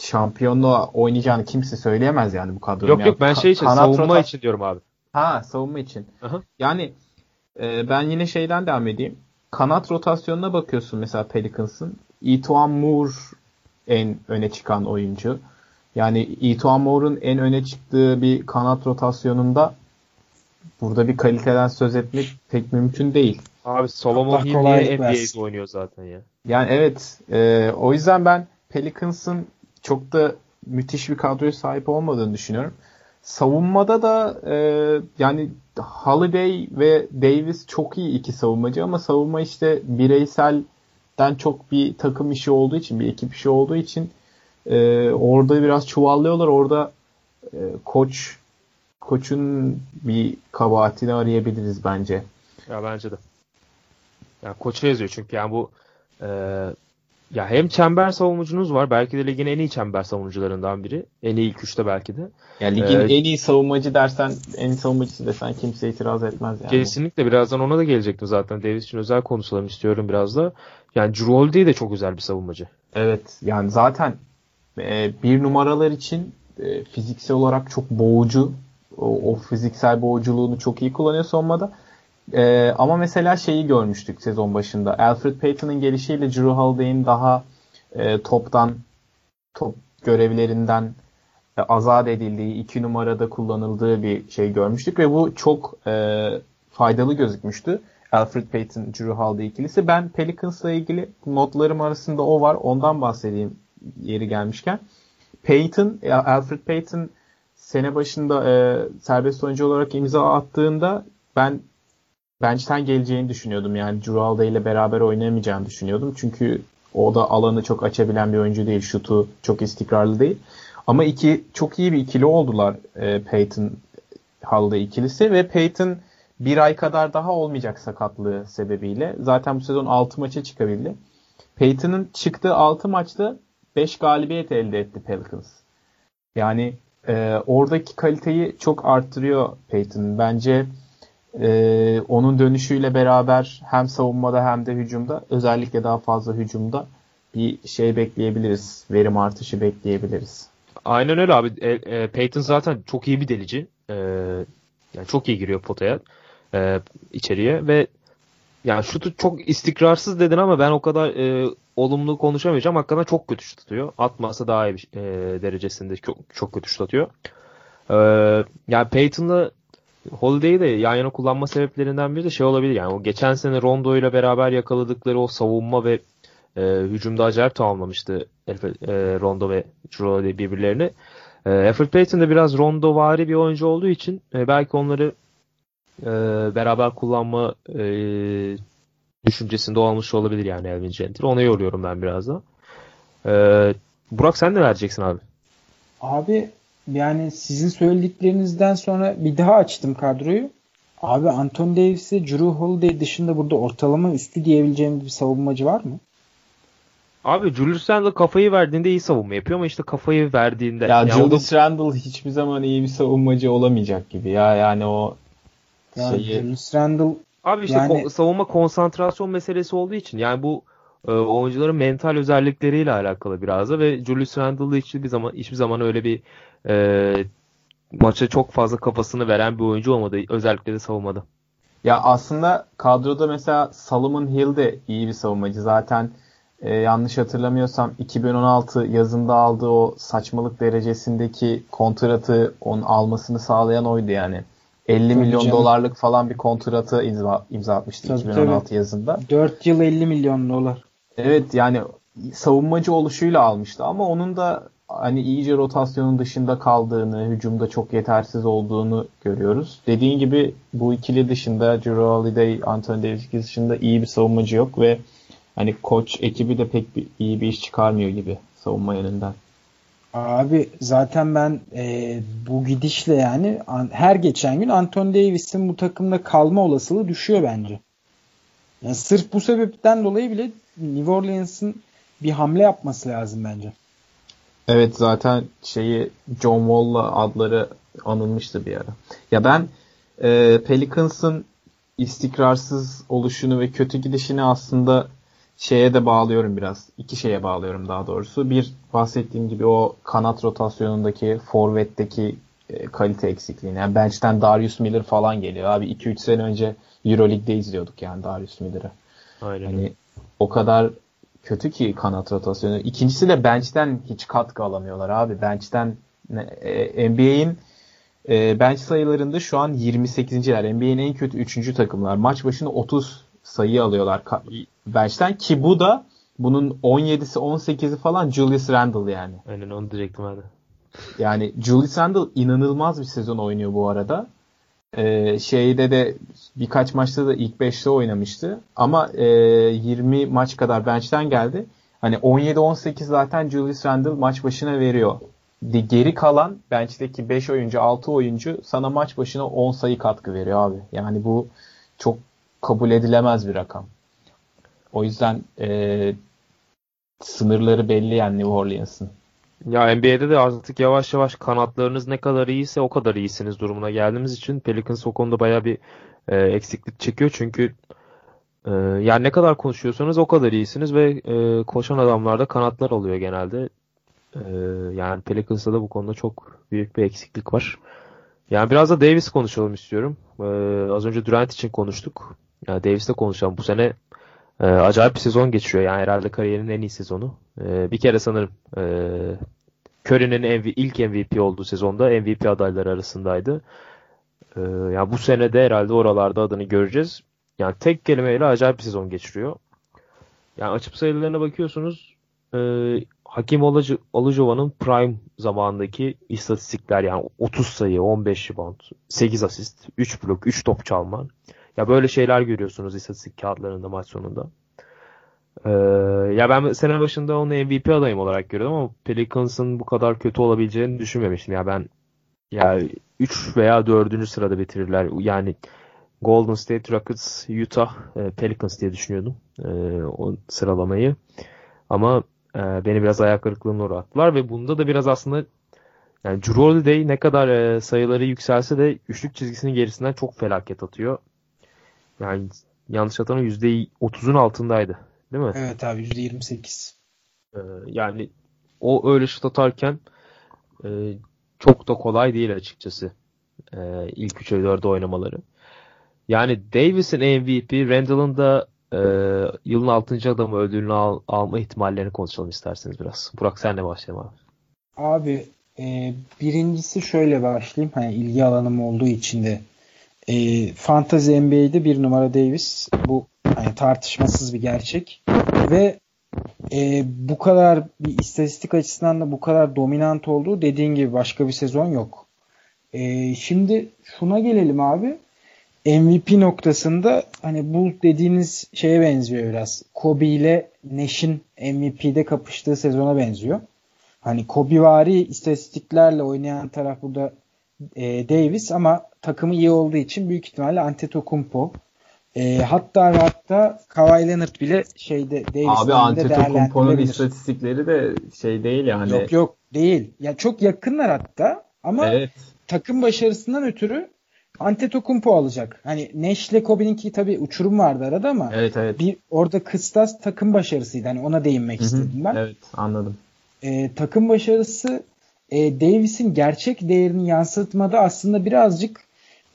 şampiyonluğa oynayacağını kimse söyleyemez yani bu kadronun. Yok yani, yok ben şey için savunma rota... için diyorum abi. Ha savunma için. Aha. Yani e, ben yine şeyden devam edeyim. Kanat rotasyonuna bakıyorsun mesela Pelicans'ın. Eto'an Moore en öne çıkan oyuncu. Yani Eto'an Moore'un en öne çıktığı bir kanat rotasyonunda burada bir kaliteden söz etmek pek mümkün değil. Abi Solomon Hill niye NBA'de oynuyor zaten ya. Yani evet. E, o yüzden ben Pelicans'ın çok da müthiş bir kadroya sahip olmadığını düşünüyorum. Savunmada da e, yani Holiday ve Davis çok iyi iki savunmacı ama savunma işte bireyselden çok bir takım işi olduğu için, bir ekip işi olduğu için e, orada biraz çuvallıyorlar. Orada e, koç koçun bir kabahatini arayabiliriz bence. Ya bence de. Yani koça yazıyor çünkü yani bu e, ya hem çember savunucunuz var. Belki de ligin en iyi çember savunucularından biri. En iyi ilk üçte belki de. Ya ligin ee, en iyi savunmacı dersen, en iyi savunmacısı desen kimse itiraz etmez yani. Kesinlikle birazdan ona da gelecektim zaten. Davis için özel konuşalım istiyorum biraz da. Yani Holiday de çok güzel bir savunmacı. Evet. Yani zaten e, bir numaralar için e, fiziksel olarak çok boğucu. O, o fiziksel boğuculuğunu çok iyi kullanıyor savunmada. Ee, ama mesela şeyi görmüştük sezon başında. Alfred Payton'ın gelişiyle Drew Holiday'in daha e, toptan top görevlerinden e, azat edildiği, iki numarada kullanıldığı bir şey görmüştük ve bu çok e, faydalı gözükmüştü. Alfred Payton, Drew Holiday ikilisi. Ben Pelicans'la ilgili notlarım arasında o var. Ondan bahsedeyim yeri gelmişken. Payton, Alfred Payton sene başında e, serbest oyuncu olarak imza attığında ben bench'ten geleceğini düşünüyordum. Yani Juralda ile beraber oynayamayacağını düşünüyordum. Çünkü o da alanı çok açabilen bir oyuncu değil. Şutu çok istikrarlı değil. Ama iki çok iyi bir ikili oldular e, Peyton Holiday ikilisi ve Peyton bir ay kadar daha olmayacak sakatlığı sebebiyle. Zaten bu sezon 6 maça çıkabildi. Peyton'ın çıktığı 6 maçta 5 galibiyet elde etti Pelicans. Yani e, oradaki kaliteyi çok arttırıyor Peyton. Bence ee, onun dönüşüyle beraber hem savunmada hem de hücumda özellikle daha fazla hücumda bir şey bekleyebiliriz. Verim artışı bekleyebiliriz. Aynen öyle abi. E, e, Peyton zaten çok iyi bir delici. E, yani çok iyi giriyor potaya e, içeriye ve yani şutu çok istikrarsız dedin ama ben o kadar e, olumlu konuşamayacağım. Hakikaten çok kötü şut atıyor. Atmasa daha iyi bir e, derecesinde çok, çok kötü şut atıyor. E, yani Peyton'la Holiday'i de yan yana kullanma sebeplerinden biri de şey olabilir. Yani o geçen sene Rondo ile beraber yakaladıkları o savunma ve e, hücumda acayip tamamlamıştı e, Rondo ve Holiday birbirlerini. E, Alfred Payton da biraz Rondo vari bir oyuncu olduğu için e, belki onları e, beraber kullanma e, düşüncesinde olmuş olabilir yani Elvin Gentry. Ona yoruyorum ben biraz da. E, Burak sen ne vereceksin abi? Abi yani sizin söylediklerinizden sonra bir daha açtım kadroyu. Abi Anton Davis'e Drew Holiday dışında burada ortalama üstü diyebileceğimiz bir savunmacı var mı? Abi Julius Randle kafayı verdiğinde iyi savunma yapıyor ama işte kafayı verdiğinde... Ya yani Julius da... Randle hiçbir zaman iyi bir savunmacı olamayacak gibi ya yani o yani şeyi... Julius Randle Abi işte yani... ko- savunma konsantrasyon meselesi olduğu için yani bu e, oyuncuların mental özellikleriyle alakalı biraz da ve Julius Randle hiçbir zaman hiçbir zaman öyle bir e, maça çok fazla kafasını veren bir oyuncu olmadı. Özellikle de savunmada. Ya aslında kadroda mesela Solomon Hill de iyi bir savunmacı. Zaten e, yanlış hatırlamıyorsam 2016 yazında aldığı o saçmalık derecesindeki kontratı onun almasını sağlayan oydu yani. 50 tabii milyon canım. dolarlık falan bir kontratı imza, imza atmıştı tabii, 2016 tabii. yazında. 4 yıl 50 milyon dolar. Evet yani savunmacı oluşuyla almıştı ama onun da hani iyice rotasyonun dışında kaldığını, hücumda çok yetersiz olduğunu görüyoruz. Dediğin gibi bu ikili dışında Drew Holiday, Anthony Davis dışında iyi bir savunmacı yok ve hani koç ekibi de pek bir, iyi bir iş çıkarmıyor gibi savunma yönünden. Abi zaten ben e, bu gidişle yani an, her geçen gün Anthony Davis'in bu takımda kalma olasılığı düşüyor bence. Yani sırf bu sebepten dolayı bile New Orleans'ın bir hamle yapması lazım bence. Evet zaten şeyi John Wall'la adları anılmıştı bir ara. Ya ben e, Pelicans'ın istikrarsız oluşunu ve kötü gidişini aslında şeye de bağlıyorum biraz. İki şeye bağlıyorum daha doğrusu. Bir bahsettiğim gibi o kanat rotasyonundaki forvetteki e, kalite eksikliğini. Yani bench'ten Darius Miller falan geliyor. Abi 2-3 sene önce Euroleague'de izliyorduk yani Darius Miller'ı. Aynen. Hani o kadar kötü ki kanat rotasyonu. İkincisi de bench'ten hiç katkı alamıyorlar abi. Bench'ten e, NBA'in e, bench sayılarında şu an 28.ler. NBA'in en kötü 3. takımlar. Maç başına 30 sayı alıyorlar bench'ten ki bu da bunun 17'si 18'i falan Julius Randle yani. Aynen onu diyecektim hadi. Yani Julius Randle inanılmaz bir sezon oynuyor bu arada. Ee, şeyde de birkaç maçta da ilk 5'te oynamıştı. Ama e, 20 maç kadar bench'ten geldi. Hani 17-18 zaten Julius Randle maç başına veriyor. Geri kalan bench'teki 5 oyuncu 6 oyuncu sana maç başına 10 sayı katkı veriyor abi. Yani bu çok kabul edilemez bir rakam. O yüzden e, sınırları belli yani New Orleans'ın. Ya NBA'de de artık yavaş yavaş kanatlarınız ne kadar iyiyse o kadar iyisiniz durumuna geldiğimiz için Pelicans o konuda baya bir e, eksiklik çekiyor. Çünkü e, yani ne kadar konuşuyorsanız o kadar iyisiniz ve e, koşan adamlarda kanatlar oluyor genelde. E, yani Pelicans'ta da bu konuda çok büyük bir eksiklik var. Yani biraz da Davis konuşalım istiyorum. E, az önce Durant için konuştuk. Yani Davis'te konuşalım. Bu sene e, acayip bir sezon geçiriyor. Yani herhalde kariyerinin en iyi sezonu. E, bir kere sanırım e, Curry'nin MV, ilk MVP olduğu sezonda MVP adayları arasındaydı. E, yani bu sene de herhalde oralarda adını göreceğiz. Yani tek kelimeyle acayip bir sezon geçiriyor. Yani açıp sayılarına bakıyorsunuz e, Hakim Olajuwon'un prime zamandaki istatistikler yani 30 sayı, 15 rebound, 8 asist, 3 blok, 3 top çalma. Ya böyle şeyler görüyorsunuz istatistik kağıtlarında maç sonunda. Ee, ya ben sene başında onu MVP adayım olarak görüyordum ama Pelicans'ın bu kadar kötü olabileceğini düşünmemiştim. Ya ben ya 3 veya 4. sırada bitirirler. Yani Golden State Rockets, Utah, e, Pelicans diye düşünüyordum e, o sıralamayı. Ama e, beni biraz ayak kırıklığına uğrattılar ve bunda da biraz aslında yani Drew Holiday ne kadar e, sayıları yükselse de üçlük çizgisinin gerisinden çok felaket atıyor. Yani yanlış hatırlamıyorum %30'un altındaydı. Değil mi? Evet abi %28. Ee, yani o öyle şut atarken e, çok da kolay değil açıkçası. E, ilk 3'e 4'e oynamaları. Yani Davis'in MVP, Randall'ın da e, yılın 6. adamı ödülünü al, alma ihtimallerini konuşalım isterseniz biraz. Burak senle başlayalım abi. Abi e, birincisi şöyle başlayayım. Hani ilgi alanım olduğu için de e, Fantasy NBA'de bir numara Davis. Bu yani tartışmasız bir gerçek. Ve e, bu kadar bir istatistik açısından da bu kadar dominant olduğu dediğin gibi başka bir sezon yok. E, şimdi şuna gelelim abi. MVP noktasında hani bu dediğiniz şeye benziyor biraz. Kobe ile Nash'in MVP'de kapıştığı sezona benziyor. Hani Kobe vari istatistiklerle oynayan taraf burada e, Davis ama takımı iyi olduğu için büyük ihtimalle Antetokounmpo. E, hatta ve hatta Kawhi Leonard bile şeyde Davis'in Abi Antetokounmpo'nun istatistikleri de şey değil yani. Yok yok değil. Ya çok yakınlar hatta ama evet. takım başarısından ötürü Antetokounmpo alacak. Hani Nash ile Kobe'ninki tabii uçurum vardı arada ama evet, evet. bir orada kıstas takım başarısıydı. Hani ona değinmek Hı-hı. istedim ben. Evet anladım. E, takım başarısı e, Davis'in gerçek değerini yansıtmada aslında birazcık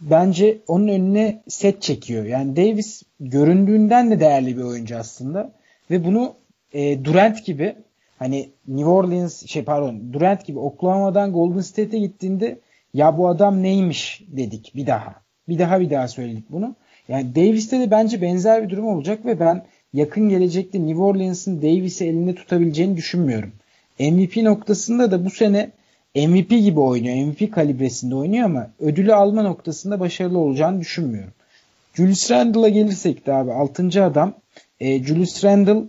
bence onun önüne set çekiyor. Yani Davis göründüğünden de değerli bir oyuncu aslında ve bunu e, Durant gibi hani New Orleans şey pardon Durant gibi Oklahoma'dan Golden State'e gittiğinde ya bu adam neymiş dedik bir daha. Bir daha bir daha söyledik bunu. Yani Davis'te de bence benzer bir durum olacak ve ben yakın gelecekte New Orleans'ın Davis'i elinde tutabileceğini düşünmüyorum. MVP noktasında da bu sene MVP gibi oynuyor. MVP kalibresinde oynuyor ama ödülü alma noktasında başarılı olacağını düşünmüyorum. Julius Randle'a gelirsek de abi 6. adam e, Julius Randle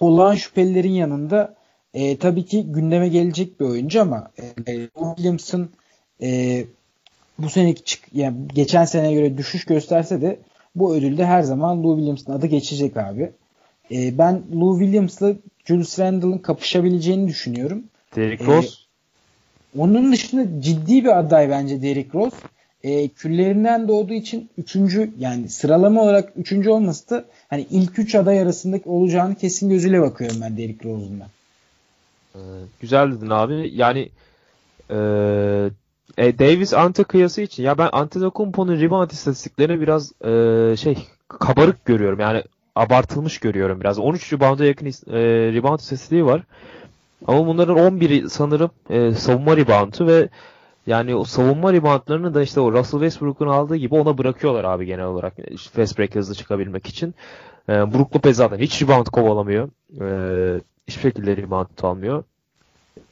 olağan şüphelilerin yanında e, tabii ki gündeme gelecek bir oyuncu ama e, Williams'ın e, bu seneki çık yani geçen seneye göre düşüş gösterse de bu ödülde her zaman Lou Williams'ın adı geçecek abi. E, ben Lou Williams'la Julius Randle'ın kapışabileceğini düşünüyorum. Derrick Rose onun dışında ciddi bir aday bence Derrick Rose. E, küllerinden doğduğu için üçüncü yani sıralama olarak üçüncü olması da hani ilk üç aday arasındaki olacağını kesin gözüyle bakıyorum ben Derrick Rose'un da. Ee, güzel dedin abi. Yani e, e, Davis Ante kıyası için ya ben Antetokounmpo'nun rebound istatistiklerini biraz e, şey kabarık görüyorum. Yani abartılmış görüyorum biraz. 13 rebound'a yakın e, rebound istatistiği var. Ama bunların 11'i sanırım e, savunma reboundu ve yani o savunma reboundlarını da işte o Russell Westbrook'un aldığı gibi ona bırakıyorlar abi genel olarak. İşte fast break hızlı çıkabilmek için. E, Brook Lopez zaten hiç rebound kovalamıyor. E, hiçbir şekilde rebound almıyor.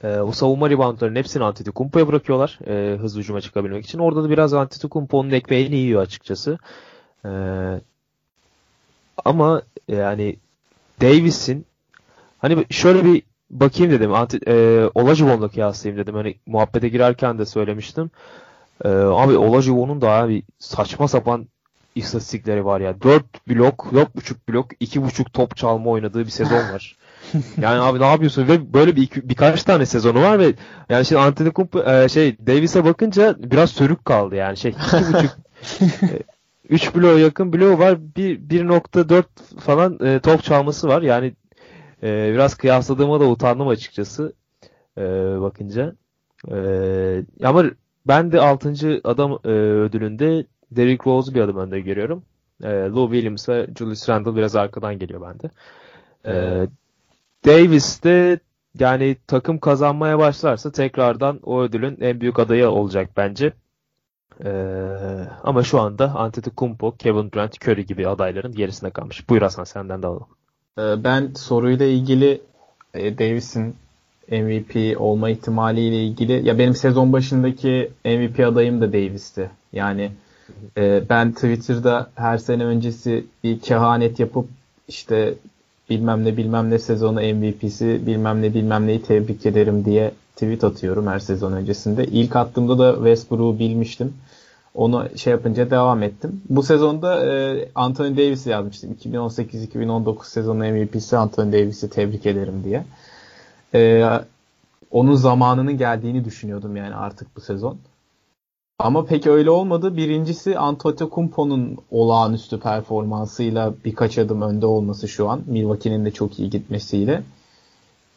E, o savunma reboundlarının hepsini Antetokounmpo'ya bırakıyorlar. E, hızlı hücuma çıkabilmek için. Orada da biraz Antetokounmpo'nun ekmeğini yiyor açıkçası. E, ama yani Davis'in hani şöyle bir bakayım dedim. Anti, e, Olajuwon'la kıyaslayayım dedim. Hani muhabbete girerken de söylemiştim. E, abi Olajuwon'un da abi saçma sapan istatistikleri var ya. 4 blok, 4.5 blok, 2.5 top çalma oynadığı bir sezon var. yani abi ne yapıyorsun ve böyle bir iki, birkaç tane sezonu var ve yani şimdi Antetokounmpo e, şey Davis'e bakınca biraz sörük kaldı yani şey 2.5 3 bloğa yakın bloğu var. Bir 1.4 falan e, top çalması var. Yani e, biraz kıyasladığıma da utandım açıkçası. E, bakınca. E, ama ben de 6. adam e, ödülünde Derrick Rose'u bir adım önde görüyorum. E, Lou Williams'a Julius Randle biraz arkadan geliyor bende. E, Davis de yani takım kazanmaya başlarsa tekrardan o ödülün en büyük adayı olacak bence. Ee, ama şu anda Antetokounmpo, Kevin Durant, Curry gibi adayların gerisinde kalmış. Buyur Hasan senden de alalım. Ee, Ben soruyla ilgili e, Davis'in MVP olma ihtimaliyle ilgili ya benim sezon başındaki MVP adayım da Davis'ti. Yani e, ben Twitter'da her sene öncesi bir kehanet yapıp işte bilmem ne bilmem ne sezonu MVP'si bilmem ne bilmem neyi tebrik ederim diye tweet atıyorum her sezon öncesinde. İlk attığımda da Westbrook'u bilmiştim. Onu şey yapınca devam ettim. Bu sezonda e, Anthony Davis'i yazmıştım. 2018-2019 sezonu MVP'si Anthony Davis'i tebrik ederim diye. E, onun zamanının geldiğini düşünüyordum yani artık bu sezon. Ama pek öyle olmadı. Birincisi Antetokounmpo'nun olağanüstü performansıyla birkaç adım önde olması şu an. Milwaukee'nin de çok iyi gitmesiyle.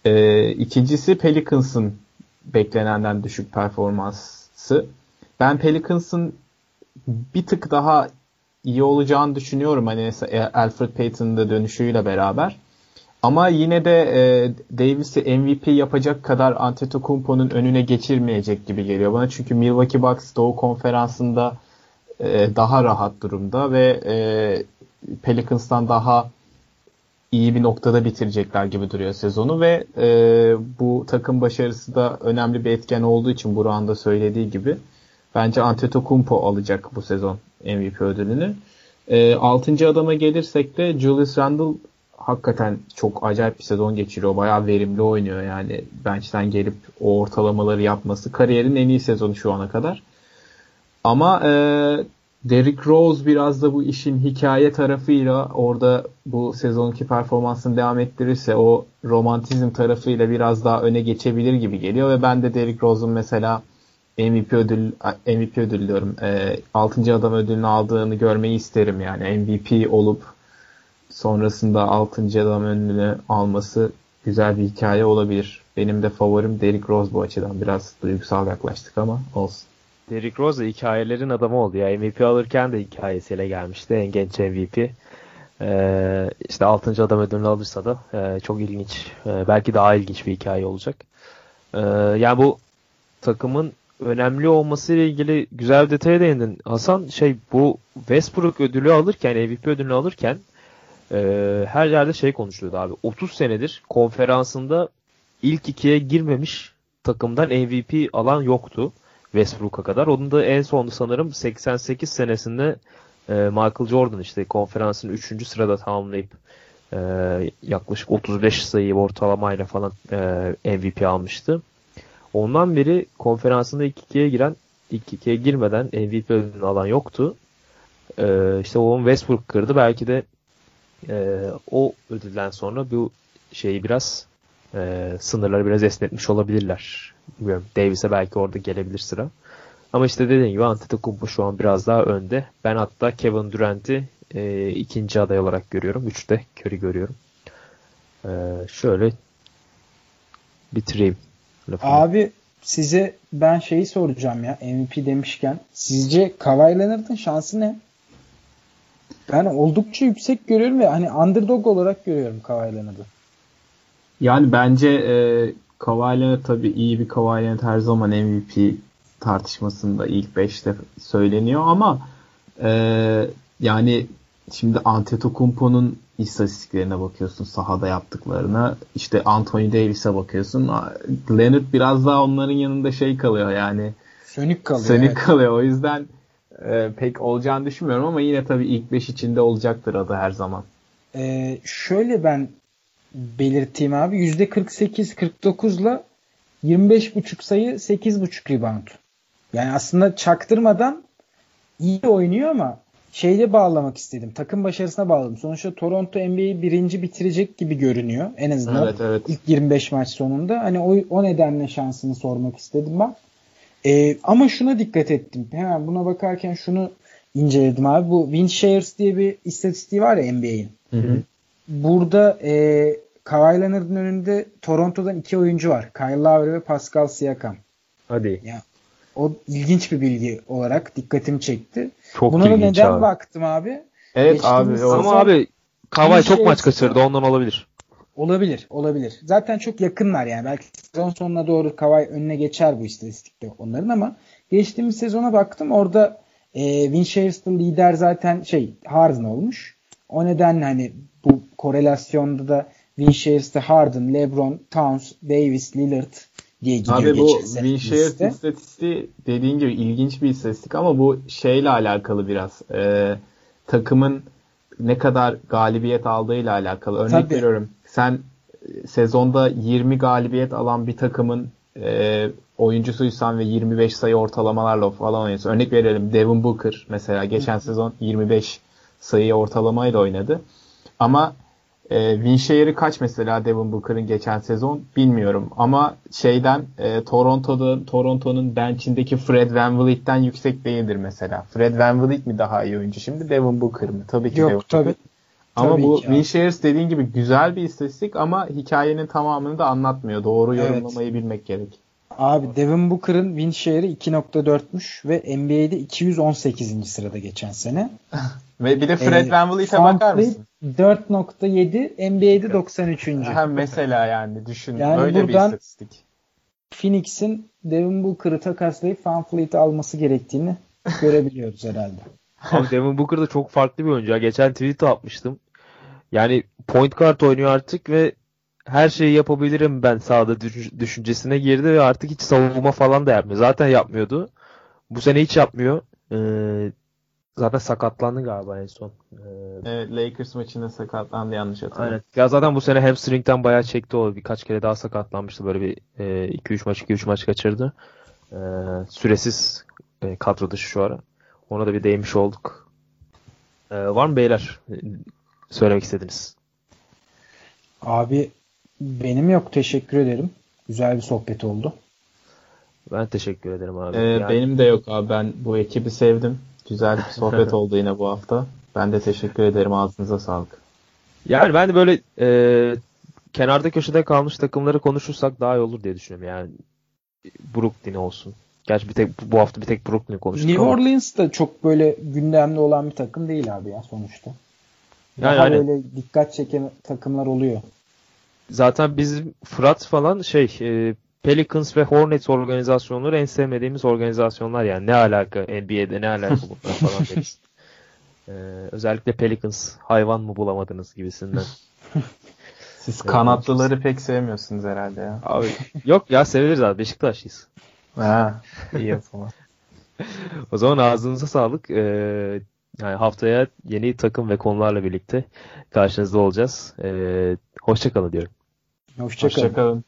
E, ikincisi Pelicans'ın beklenenden düşük performansı. Ben Pelicans'ın bir tık daha iyi olacağını düşünüyorum. Hani mesela Alfred Payton'ın da dönüşüyle beraber. Ama yine de e, Davis'i MVP yapacak kadar Antetokounmpo'nun önüne geçirmeyecek gibi geliyor bana. Çünkü Milwaukee Bucks Doğu Konferansı'nda e, daha rahat durumda ve e, Pelicans'tan daha iyi bir noktada bitirecekler gibi duruyor sezonu ve e, bu takım başarısı da önemli bir etken olduğu için Burak'ın da söylediği gibi bence Antetokounmpo alacak bu sezon MVP ödülünü. E, 6. adama gelirsek de Julius Randle hakikaten çok acayip bir sezon geçiriyor. Bayağı verimli oynuyor yani. Bench'ten gelip o ortalamaları yapması. Kariyerin en iyi sezonu şu ana kadar. Ama e, Derrick Rose biraz da bu işin hikaye tarafıyla orada bu sezonki performansını devam ettirirse o romantizm tarafıyla biraz daha öne geçebilir gibi geliyor ve ben de Derrick Rose'un mesela MVP ödül MVP ödül diyorum. E, 6. adam ödülünü aldığını görmeyi isterim yani. MVP olup sonrasında 6. adam ödülünü alması güzel bir hikaye olabilir. Benim de favorim Derrick Rose bu açıdan. Biraz duygusal yaklaştık ama olsun. Derrick Rose da hikayelerin adamı oldu ya. MVP alırken de hikayesiyle gelmişti. En genç MVP. Ee, işte 6. adam ödülünü alırsa da e, çok ilginç. E, belki daha ilginç bir hikaye olacak. E, yani bu takımın önemli olması ile ilgili güzel bir detaya değindin. Hasan şey bu Westbrook ödülü alırken MVP ödülünü alırken e, her yerde şey konuşuluyordu abi. 30 senedir konferansında ilk ikiye girmemiş takımdan MVP alan yoktu Westbrook'a kadar. Onun da en son sanırım 88 senesinde e, Michael Jordan işte konferansın 3. sırada tamamlayıp e, yaklaşık 35 sayı ortalamayla falan e, MVP almıştı. Ondan beri konferansında ilk ikiye giren ilk ikiye girmeden MVP ödülünü alan yoktu. E, işte onu Westbrook kırdı. Belki de e, o ödülden sonra bu şeyi biraz e, sınırları biraz esnetmiş olabilirler. Bilmiyorum. Davis'e belki orada gelebilir sıra. Ama işte dediğim gibi Antetokounmpo şu an biraz daha önde. Ben hatta Kevin Durant'i e, ikinci aday olarak görüyorum. Üçte Curry görüyorum. E, şöyle bitireyim. Lafını. Abi size ben şeyi soracağım ya MVP demişken. Sizce Kawhi Leonard'ın şansı ne? Ben oldukça yüksek görüyorum ve hani underdog olarak görüyorum Kawhi Leonard'ı. Yani bence e, Kawhi Leonard tabii iyi bir Kawhi Leonard her zaman MVP tartışmasında ilk 5'te söyleniyor ama e, yani şimdi Antetokounmpo'nun istatistiklerine bakıyorsun sahada yaptıklarına işte Anthony Davis'e bakıyorsun Leonard biraz daha onların yanında şey kalıyor yani sönük kalıyor. Sönük evet. kalıyor o yüzden e, pek olacağını düşünmüyorum ama yine tabii ilk 5 içinde olacaktır adı her zaman. Ee, şöyle ben belirteyim abi %48-49'la 25.5 sayı 8.5 rebound. Yani aslında çaktırmadan iyi oynuyor ama şeyle bağlamak istedim. Takım başarısına bağladım. Sonuçta Toronto NBA'yi birinci bitirecek gibi görünüyor. En azından evet, evet. ilk 25 maç sonunda. Hani o, o nedenle şansını sormak istedim ben. Ee, ama şuna dikkat ettim. Hemen buna bakarken şunu inceledim abi. Bu win shares diye bir istatistiği var ya NBA'in. Burada e, Kawhi Leonard'ın önünde Toronto'dan iki oyuncu var. Kyle Lowry ve Pascal Siakam. Hadi. Ya, o ilginç bir bilgi olarak dikkatimi çekti. Çok Buna da neden abi. baktım abi? Evet Geçtiğimiz abi. Ama abi Kawhi çok maç kaçırdı ondan olabilir. Olabilir, olabilir. Zaten çok yakınlar yani. Belki sezon sonuna doğru Kawhi önüne geçer bu istatistikte onların ama geçtiğimiz sezona baktım. Orada e, Winchester'da lider zaten şey Harden olmuş. O nedenle hani bu korelasyonda da Winchester, Harden, LeBron, Towns, Davis, Lillard diye gidiyor Abi bu Winchester istatistiği dediğin gibi ilginç bir istatistik ama bu şeyle alakalı biraz. Ee, takımın ne kadar galibiyet aldığıyla alakalı. Örnek Tabii. veriyorum. Sen e, sezonda 20 galibiyet alan bir takımın e, oyuncusuysan ve 25 sayı ortalamalarla falan oynuyorsun. Örnek verelim Devin Booker mesela geçen sezon 25 sayı ortalamayla oynadı. Ama e, Winshare'ı kaç mesela Devin Booker'ın geçen sezon bilmiyorum. Ama şeyden e, Toronto'da Toronto'nun bench'indeki Fred VanVleet'ten yüksek değildir mesela. Fred VanVleet mi daha iyi oyuncu şimdi Devin Booker mı? Tabii ki Yok Devin tabii. Booker. Ama tabii bu Winshares dediğin gibi güzel bir istatistik ama hikayenin tamamını da anlatmıyor. Doğru evet. yorumlamayı bilmek gerek. Abi Devin Booker'ın win share'i 2.4'müş ve NBA'de 218. sırada geçen sene. ve bir de Fred ee, VanVleet'e bakar mısın? 4.7 NBA'de 93. Ha, mesela yani düşün yani öyle bir istatistik. Phoenix'in Devin Booker'ı takaslayıp VanVleet'i alması gerektiğini görebiliyoruz herhalde. Abi Devin Booker da çok farklı bir oyuncu. Ya. Geçen tweet atmıştım. Yani point guard oynuyor artık ve her şeyi yapabilirim ben sahada düşüncesine girdi ve artık hiç savunma falan da yapmıyor. Zaten yapmıyordu. Bu sene hiç yapmıyor. Ee, zaten sakatlandı galiba en son. Ee, evet Lakers maçında sakatlandı yanlış hatırlıyorum. Aynen. Ya zaten bu sene hamstring'den bayağı çekti o. Birkaç kere daha sakatlanmıştı. Böyle bir 2-3 e, maç 2-3 maç kaçırdı. E, süresiz e, kadro dışı şu ara. Ona da bir değmiş olduk. E, var mı beyler? Söylemek istediniz. Abi benim yok teşekkür ederim. Güzel bir sohbet oldu. Ben teşekkür ederim abi. Ee, yani... Benim de yok abi. Ben bu ekibi sevdim. Güzel bir sohbet oldu yine bu hafta. Ben de teşekkür ederim. Ağzınıza sağlık. Yani ben de böyle e, kenarda köşede kalmış takımları konuşursak daha iyi olur diye düşünüyorum. Yani Brooklyn olsun. Gerçi bir tek bu hafta bir tek Brooklyn konuştuk New ama. Orleans da çok böyle gündemde olan bir takım değil abi ya sonuçta. Yani Daha yani, böyle dikkat çeken takımlar oluyor. Zaten bizim Fırat falan şey e, Pelicans ve Hornets organizasyonları en sevmediğimiz organizasyonlar yani ne alaka NBA'de ne alaka bunlar falan deriz. Ee, özellikle Pelicans hayvan mı bulamadınız gibisinden. Siz kanatlıları pek sevmiyorsunuz herhalde ya. Abi yok ya severiz abi Beşiktaşlıyız. Ha, iyi o zaman. O zaman ağzınıza sağlık. Ee, yani haftaya yeni takım ve konularla birlikte karşınızda olacağız. Ee, hoşçakalın diyorum. Hoşçakalın. Hoşçakalın.